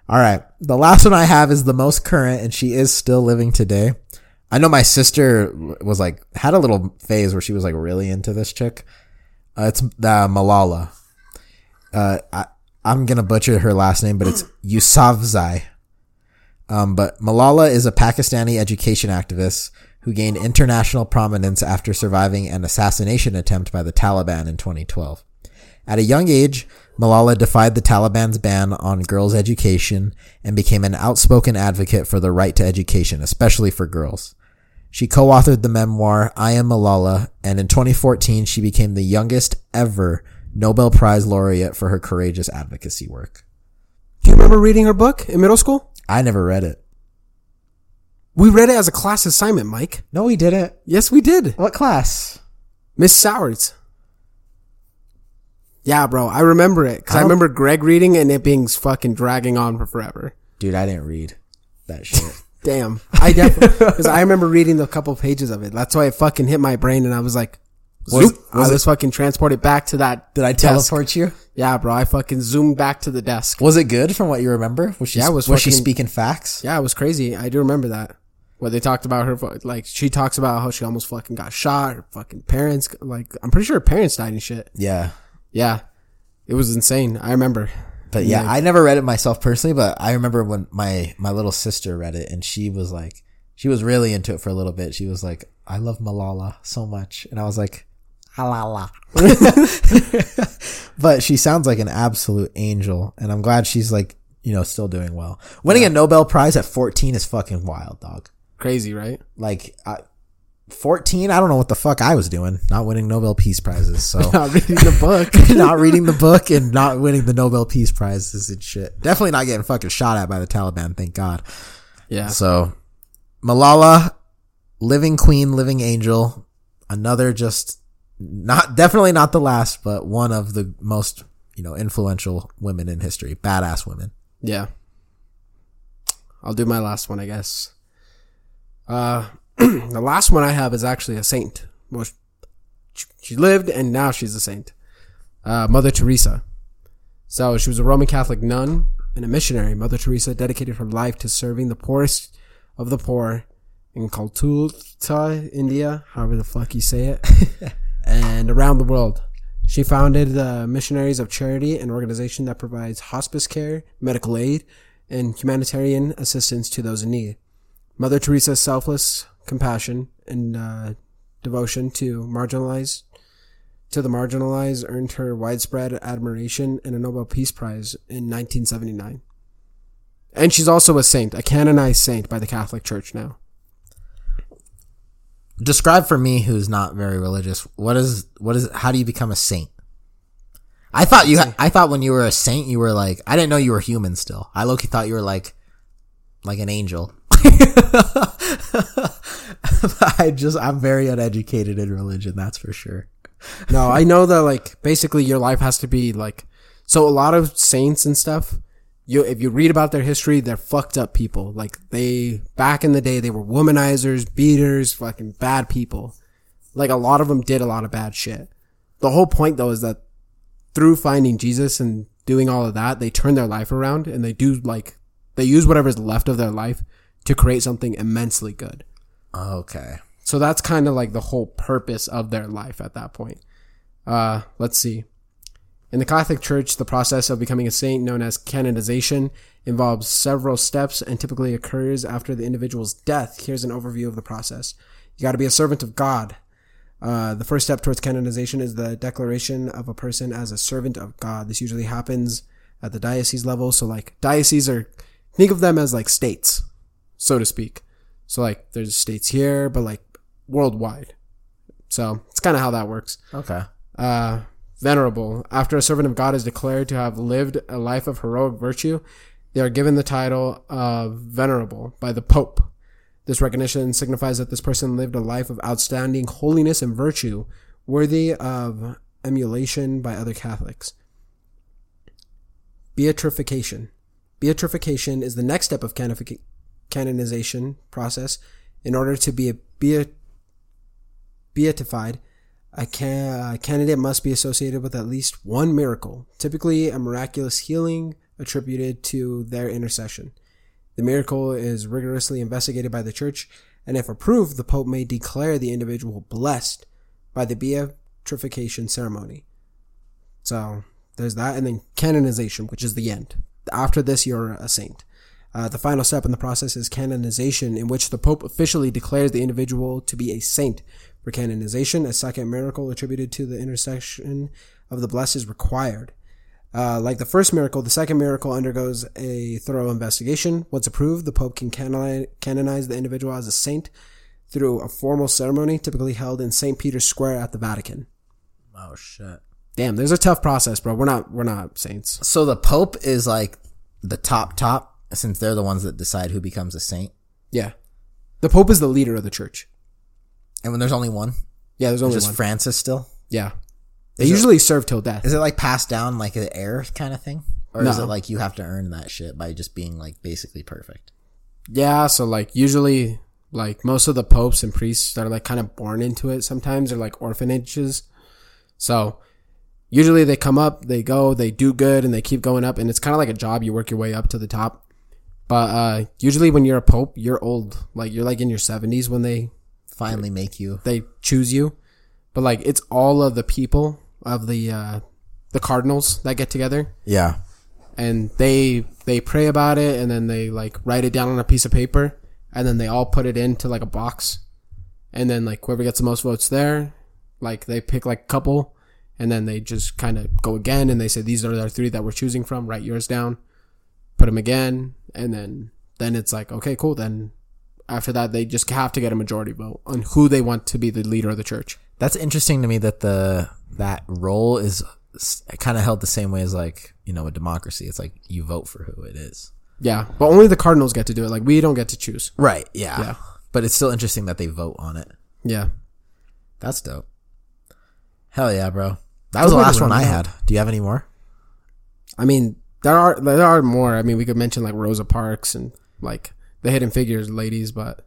All right. The last one I have is the most current and she is still living today. I know my sister was like, had a little phase where she was like really into this chick. Uh, it's uh, Malala. Uh, I, I'm going to butcher her last name, but it's Yousafzai. Um, but Malala is a Pakistani education activist who gained international prominence after surviving an assassination attempt by the Taliban in 2012. At a young age, Malala defied the Taliban's ban on girls' education and became an outspoken advocate for the right to education, especially for girls. She co-authored the memoir I Am Malala, and in 2014 she became the youngest ever Nobel Prize laureate for her courageous advocacy work. Do you remember reading her book in middle school? I never read it. We read it as a class assignment, Mike. No, we didn't. Yes, we did. What class? Miss Sowards. Yeah, bro. I remember it. Cause I, I remember Greg reading it and it being fucking dragging on for forever. Dude, I didn't read that shit. Damn. I definitely, cause I remember reading the couple pages of it. That's why it fucking hit my brain and I was like, Was- zoop. was I was fucking transported back to that. Did I desk. teleport you? Yeah, bro. I fucking zoomed back to the desk. Was it good from what you remember? Was she, Yeah, it was was she speaking facts? Yeah, it was crazy. I do remember that. Where they talked about her, like, she talks about how she almost fucking got shot. Her fucking parents, like, I'm pretty sure her parents died and shit. Yeah. Yeah. It was insane. I remember. But yeah, I never read it myself personally, but I remember when my, my little sister read it and she was like, she was really into it for a little bit. She was like, I love Malala so much. And I was like, halala. but she sounds like an absolute angel. And I'm glad she's like, you know, still doing well. Winning a Nobel Prize at 14 is fucking wild, dog. Crazy, right? Like, I, 14, I don't know what the fuck I was doing. Not winning Nobel Peace Prizes. So. Not reading the book. not reading the book and not winning the Nobel Peace Prizes and shit. Definitely not getting fucking shot at by the Taliban, thank God. yeah. So, Malala, living queen, living angel, another just not, definitely not the last, but one of the most you know, influential women in history, badass women. Yeah. I'll do my last one, I guess. Uh, the last one I have is actually a saint. Well, she- lived and now she's a saint. Uh, Mother Teresa. So she was a Roman Catholic nun and a missionary. Mother Teresa dedicated her life to serving the poorest of the poor in Calcutta, India, however the fuck you say it, and around the world. She founded the Missionaries of Charity, an organization that provides hospice care, medical aid, and humanitarian assistance to those in need. Mother Teresa's selfless compassion and uh, devotion to marginalized to the marginalized earned her widespread admiration and a Nobel Peace Prize in 1979. And she's also a saint, a canonized saint by the Catholic Church now. Describe for me who's not very religious. What is what is how do you become a saint? I thought you I thought when you were a saint you were like I didn't know you were human still. I low-key thought you were like like an angel. I just I'm very uneducated in religion, that's for sure. No, I know that like basically your life has to be like so a lot of saints and stuff, you if you read about their history, they're fucked up people. Like they back in the day they were womanizers, beaters, fucking bad people. Like a lot of them did a lot of bad shit. The whole point though is that through finding Jesus and doing all of that, they turn their life around and they do like they use whatever's left of their life to create something immensely good. Okay. So that's kind of like the whole purpose of their life at that point. Uh, let's see. In the Catholic Church, the process of becoming a saint, known as canonization, involves several steps and typically occurs after the individual's death. Here's an overview of the process. You got to be a servant of God. Uh, the first step towards canonization is the declaration of a person as a servant of God. This usually happens at the diocese level. So, like, dioceses are, think of them as like states, so to speak. So, like, there's states here, but like worldwide. So, it's kind of how that works Okay. uh, venerable. After a servant of God is declared to have lived a life of heroic virtue, they are given the title of venerable by the Pope. This recognition signifies that this person lived a life of outstanding holiness and virtue, worthy of emulation by other Catholics. Beatification. Beatification is the next step of canofic- canonization process. In order to be a beat- beatified, a, ca- a candidate must be associated with at least one miracle, typically a miraculous healing attributed to their intercession. The miracle is rigorously investigated by the church, and if approved, the Pope may declare the individual blessed by the beatification ceremony. So there's that, and then canonization, which is the end. After this, you're a saint. Uh, the final step in the process is canonization, in which the Pope officially declares the individual to be a saint. For canonization, a second miracle attributed to the intercession of the blessed is required. Uh, like the first miracle, the second miracle undergoes a thorough investigation. Once approved, the Pope can canonize the individual as a saint through a formal ceremony, typically held in St. Peter's Square at the Vatican. Oh shit. Damn, there's a tough process, bro. We're not, we're not saints. So the Pope is like the top top since they're the ones that decide who becomes a saint. Yeah, the Pope is the leader of the church. And when there's only one, Yeah, there's only just one. Francis still. yeah, they usually serve till death. Is it like passed down like an heir kind of thing? Or is it like you have to earn that shit by just being like basically perfect? Yeah, so like usually like most of the popes and priests are like kind of born into it sometimes they're like orphanages. So usually they come up, they go, they do good and they keep going up and it's kind of like a job you work your way up to the top. But uh usually when you're a pope, you're old. Like you're like in your 70s when they Finally make you. they choose you. But like it's all of the people of the uh the cardinals that get together Yeah. and they they pray about it and then they like write it down on a piece of paper and then they all put it into like a box and then like whoever gets the most votes there like they pick like a couple and then they just kind of go again and they say these are our three that we're choosing from write yours down put them again and then then it's like okay cool then after that they just have to get a majority vote on who they want to be the leader of the church That's interesting to me that the that role is kind of held the same way as like you know a democracy. It's like you vote for who it is. yeah but only the cardinals get to do it like we don't get to choose Right. Yeah. Yeah. But it's still interesting that they vote on it. yeah That's dope. Hell yeah, bro. That was the last one I had. Do you have any more? I mean, there are there are more. I mean, we could mention like Rosa Parks and like the Hidden Figures ladies, but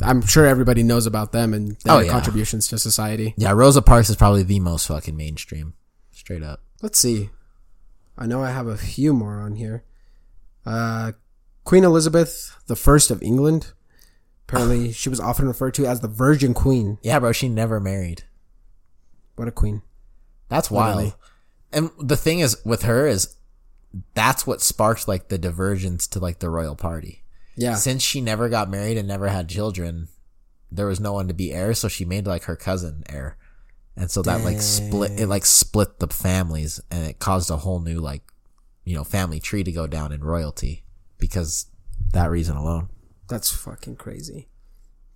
I'm sure everybody knows about them and their Oh, yeah. contributions to society. Yeah, Rosa Parks is probably the most fucking mainstream. Straight up. Let's see. I know I have a few more on here. Uh, Queen Elizabeth the First of England. Apparently, she was often referred to as the Virgin Queen. Yeah, bro, she never married. What a queen! That's wild. Literally. And the thing is with her is that's what sparked like the divergence to like the royal party. Yeah, Since she never got married and never had children, there was no one to be heir, so she made like her cousin heir. And so that like split it like split the families and it caused a whole new like you know family tree to go down in royalty because that reason alone. that's fucking crazy.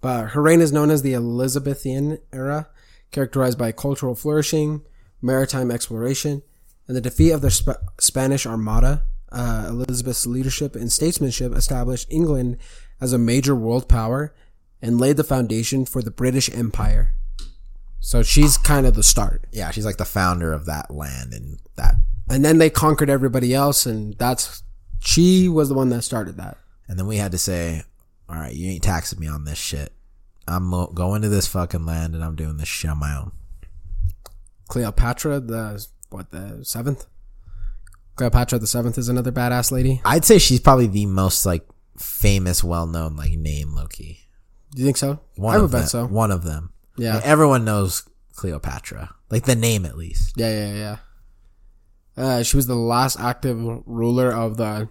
But her reign is known as the Elizabethan era, characterized by cultural flourishing, maritime exploration, and the defeat of the Sp- Spanish Armada. Uh, Elizabeth's leadership and statesmanship established England as a major world power and laid the foundation for the British Empire. So she's kind of the start. Yeah, she's like the founder of that land and that And then they conquered everybody else, and that's she was the one that started that. And then we had to say, all right, you ain't taxing me on this shit. I'm going to this fucking land and I'm doing this shit on my own. Cleopatra, the what the seventh? Cleopatra the seventh is another badass lady. I'd say she's probably the most like famous, well known like name, Loki. Do you think so? One I would of them, bet so. One of them. Yeah. Like, everyone knows Cleopatra, like the name at least. Yeah, yeah, yeah. Uh, she was the last active ruler of the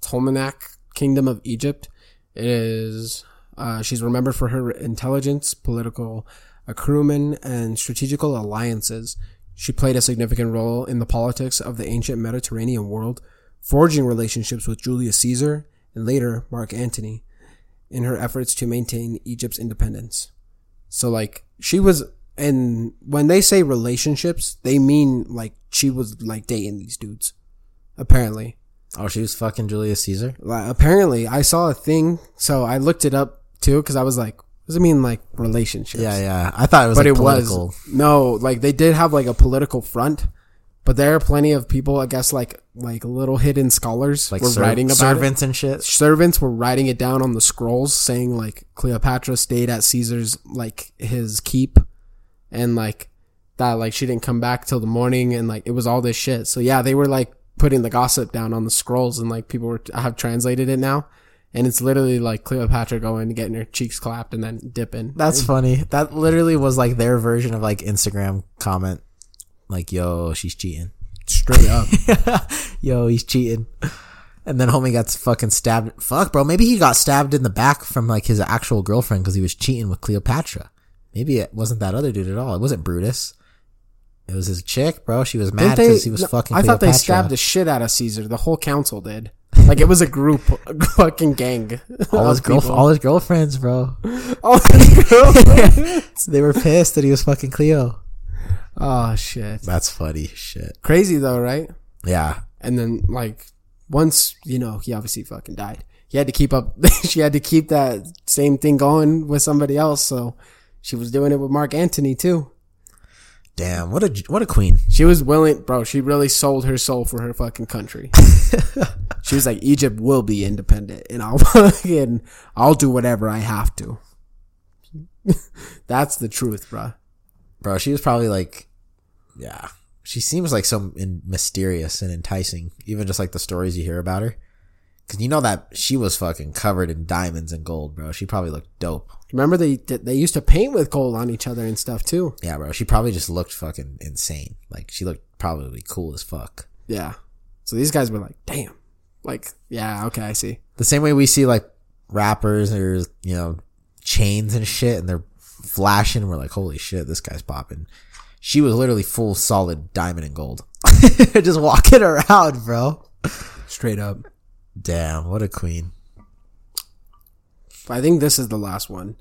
Ptolemaic Kingdom of Egypt. It is uh, she's remembered for her intelligence, political acumen, and strategical alliances. She played a significant role in the politics of the ancient Mediterranean world, forging relationships with Julius Caesar and later Mark Antony in her efforts to maintain Egypt's independence. So like she was and when they say relationships, they mean like she was like dating these dudes. Apparently. Oh, she was fucking Julius Caesar. Like, apparently I saw a thing, so I looked it up too cuz I was like, what does it mean like relationships? Yeah, yeah. I thought it was But like, it political. was no, like they did have like a political front, but there are plenty of people, I guess like like little hidden scholars like were ser- writing about it servants and shit. servants were writing it down on the scrolls saying like Cleopatra stayed at Caesar's like his keep and like that like she didn't come back till the morning and like it was all this shit. So yeah, they were like putting the gossip down on the scrolls and like people were have translated it now. And it's literally like Cleopatra going getting her cheeks clapped and then dipping. That's funny. That literally was like their version of like Instagram comment, like "Yo, she's cheating." straight up. Yo, he's cheating. And then homie got fucking stabbed. Fuck, bro. Maybe he got stabbed in the back from like his actual girlfriend because he was cheating with Cleopatra. Maybe it wasn't that other dude at all. It wasn't Brutus. It was his chick, bro. She was mad because he was no, fucking. I thought they stabbed the shit out of Caesar. The whole council did. Like it was a group, a fucking gang. all his girl, people. all his girlfriends, bro. All his girlfriends. they were pissed that he was fucking Cleo. oh shit. That's funny shit. Crazy though, right? Yeah, And then like once, you know, he obviously fucking died. He had to keep up she had to keep that same thing going with somebody else, so she was doing it with Mark Antony too. Damn. What a what a queen. She was willing, bro, she really sold her soul for her fucking country. she was like Egypt will be independent and I'll fucking I'll do whatever I have to. That's the truth, bro. bro. She was probably like, yeah. She seems like so in, mysterious and enticing, even just like the stories you hear about her. Cause you know that she was fucking covered in diamonds and gold, bro. She probably looked dope. Remember they they used to paint with gold on each other and stuff too. Yeah, bro. She probably just looked fucking insane. Like she looked probably cool as fuck. Yeah. So these guys were like, damn. Like, yeah, okay, I see. The same way we see like rappers or you know chains and shit, and they're flashing. We're like, holy shit, this guy's popping. She was literally full solid diamond and gold, just walking around, bro. Straight up. Damn, what a queen. I think this is the last one.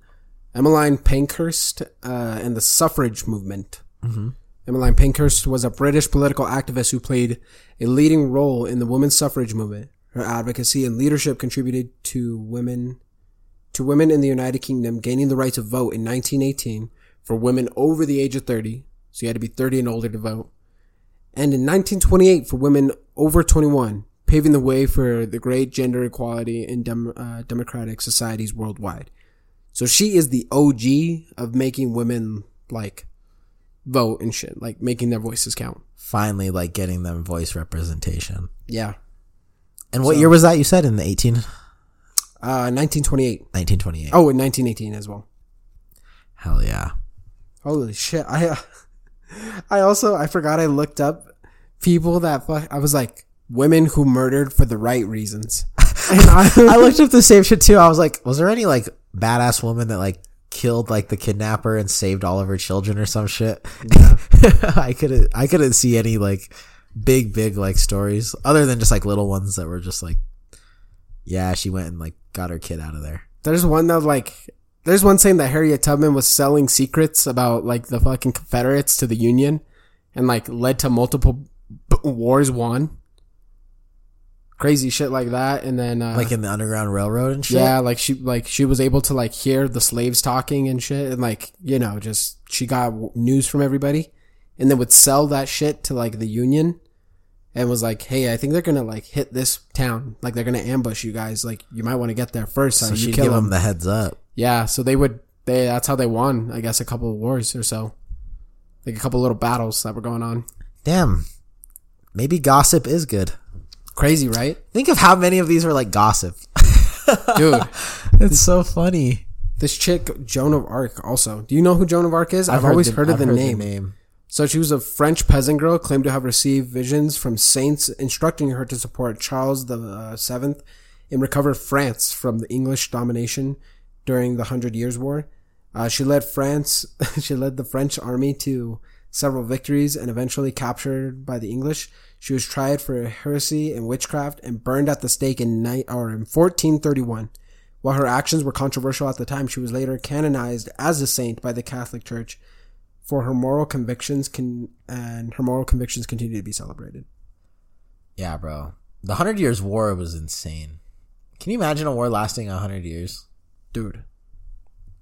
Emmeline Pankhurst uh, and the suffrage movement. Mm-hmm. Emmeline Pankhurst was a British political activist who played a leading role in the women's suffrage movement. Her advocacy and leadership contributed to women to women in the United Kingdom gaining the right to vote in 1918 for women over the age of 30. So you had to be 30 and older to vote. and in 1928 for women over 21, paving the way for the great gender equality in dem- uh, democratic societies worldwide. So she is the OG of making women like vote and shit, like making their voices count. Finally, like getting them voice representation. Yeah. And what year was that? You said in the 18, Uh, 1928. 1928. Oh, in 1918 as well. hell yeah. Holy shit! I, uh, I also I forgot I looked up people that fuck. I was like women who murdered for the right reasons. And I, I looked up the same shit too. I was like, was there any like badass woman that like killed like the kidnapper and saved all of her children or some shit? I couldn't. I couldn't see any like big, big like stories other than just like little ones that were just like, yeah, she went and like got her kid out of there. There's one that like there's one saying that Harriet Tubman was selling secrets about like the fucking Confederates to the Union, and like led to multiple b- wars won. Crazy shit like that, and then uh, Like in the Underground Railroad and shit. yeah, like she like she was able to like hear the slaves talking and shit, and like you know just she got news from everybody, and then would sell that shit to like the Union, and was like, hey, I think they're gonna like hit this town, like they're gonna ambush you guys, like you might want to get there first, so, So you she'd kill give them. them the heads up. Yeah, so they would they that's how they won, I guess, a couple of wars or so. Like a couple little battles that were going on. Damn. Maybe gossip is good. Crazy, right? Think of how many of these are like gossip. Dude, It's so funny. this chick, Joan of Arc, also. Do you know who Joan of Arc is? I've, always heard of I've the name. So she was a French peasant girl claimed to have received visions from saints instructing her to support Charles the uh, Seventh and recover France from the English domination during the Hundred Years' War. Uh, she led France. she led the French army to several victories and eventually captured by the English. She was tried for heresy and witchcraft and burned at the stake in night or in 1431. While her actions were controversial at the time, she was later canonized as a saint by the Catholic Church for her moral convictions can and her moral convictions continue to be celebrated. Yeah, bro. The Hundred Years' War was insane. Can you imagine a war lasting a hundred years? Dude.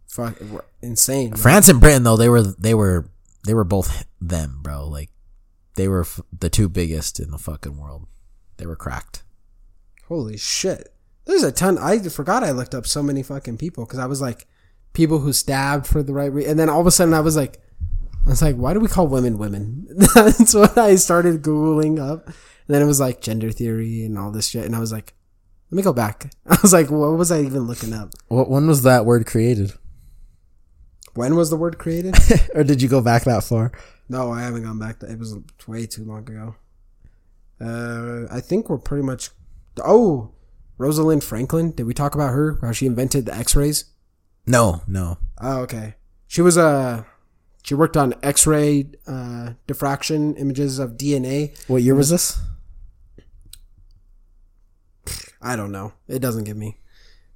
Fuck insane. bro. France and Britain, though, they were they were they were both them, bro. Like they were f- the two biggest in the fucking world. They were cracked. Holy shit. There's a ton I forgot I looked up so many fucking people because I was like people who stabbed for the right reason and then all of a sudden I was like I was like, why do we call women women? That's what I started Googling up. And then it was like gender theory and all this shit. And I was like, let me go back. I was like, what was I even looking up? What when was that word created, When was the word created? or did you go back that far? No, I haven't gone back. It was way too long ago. Uh, I think we're pretty much. Oh, Rosalind Franklin. Did we talk about her? How she invented the X-rays? No, no. Oh, okay. She was a. she worked on X-ray uh, diffraction images of DNA. What year was this? I don't know. It doesn't give me.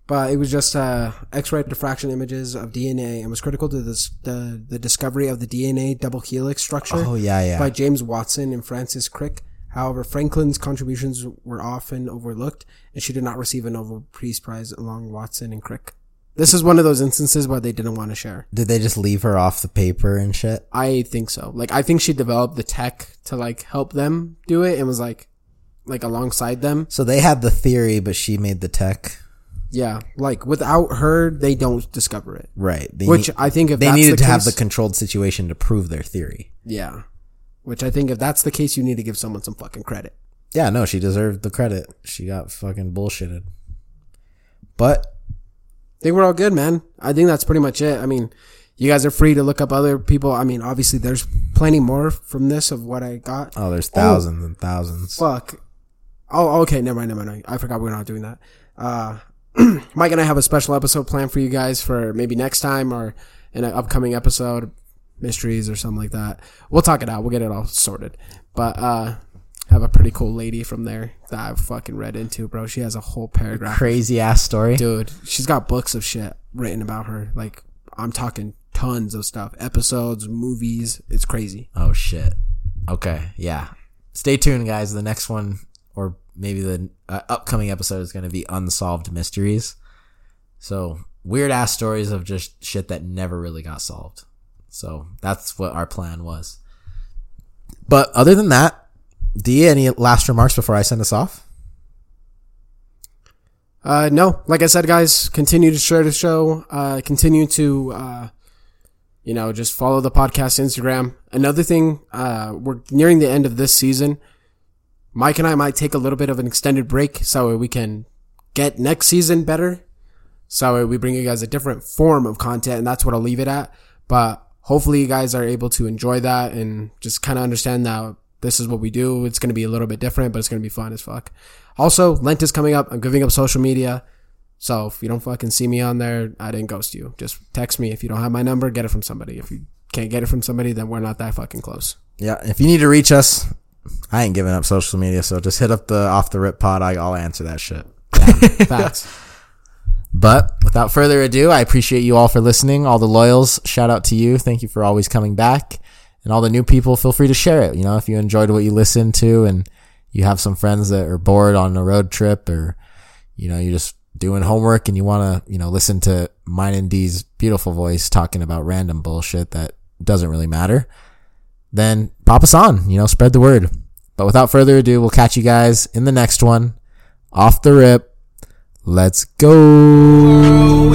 But it was just uh, X-ray diffraction images of DNA and was critical to this, the the discovery of the DNA double helix structure. Oh yeah, yeah. by James Watson and Francis Crick. However, Franklin's contributions were often overlooked, and she did not receive a Nobel Peace Prize along Watson and Crick. This is one of those instances where they didn't want to share. Did they just leave her off the paper and shit? I think so. Like, I think she developed the tech to like help them do it, and was like, like alongside them. So they had the theory, but she made the tech. Yeah, like without her, they don't discover it. Right. They Which need- I think if they that's needed the to have case- the controlled situation to prove their theory. yeah, which I think if that's the case, you need to give someone some fucking credit. Yeah, no, she deserved the credit. She got fucking bullshitted. But I think we're all good, man. I think that's pretty much it. I mean, you guys are free to look up other people. I mean, obviously, there's plenty more from this of what I got. oh, there's thousands and thousands. Fuck. Oh, okay. Never mind. Never mind. I forgot we're not doing that. Uh, Mike and I have a special episode planned for you guys for maybe next time or in an upcoming episode, mysteries or something like that. We'll talk it out. We'll get it all sorted. But, uh, have a pretty cool lady from there that I've fucking read into, bro. She has a whole paragraph Crazy ass story. dude she's got books of shit written about her like i'm talking tons of stuff episodes movies it's crazy Oh shit. Okay, yeah. Stay tuned, guys. The next one, maybe the uh, upcoming episode, is going to be unsolved mysteries. So weird ass stories of just shit that never really got solved. So that's what our plan was. But other than that, D, any last remarks before I send us off? Uh, no, like I said, guys, continue to share the show. Uh, continue to, uh, you know, just follow the podcast Instagram. Another thing, uh, we're nearing the end of this season. Mike and I might take a little bit of an extended break so we can get next season better. So we bring you guys a different form of content, and that's what I'll leave it at. But hopefully, you guys are able to enjoy that and just kind of understand that this is what we do. It's going to be a little bit different, but it's going to be fun as fuck. Also, Lent is coming up. I'm giving up social media. So if you don't fucking see me on there, I didn't ghost you. Just text me. If you don't have my number, get it from somebody. If you can't get it from somebody, then we're not that fucking close. Yeah, if you need to reach us, I ain't giving up social media, so just hit up the off the rip pod. I, I'll answer that shit. Facts. But without further ado, I appreciate you all for listening. All the loyals, shout out to you. Thank you for always coming back. And all the new people, feel free to share it. You know, if you enjoyed what you listened to and you have some friends that are bored on a road trip or, you know, you're just doing homework and you want to, you know, listen to mine and D's beautiful voice talking about random bullshit that doesn't really matter, then pop us on, you know, spread the word. But without further ado, we'll catch you guys in the next one. Off the rip. Let's go.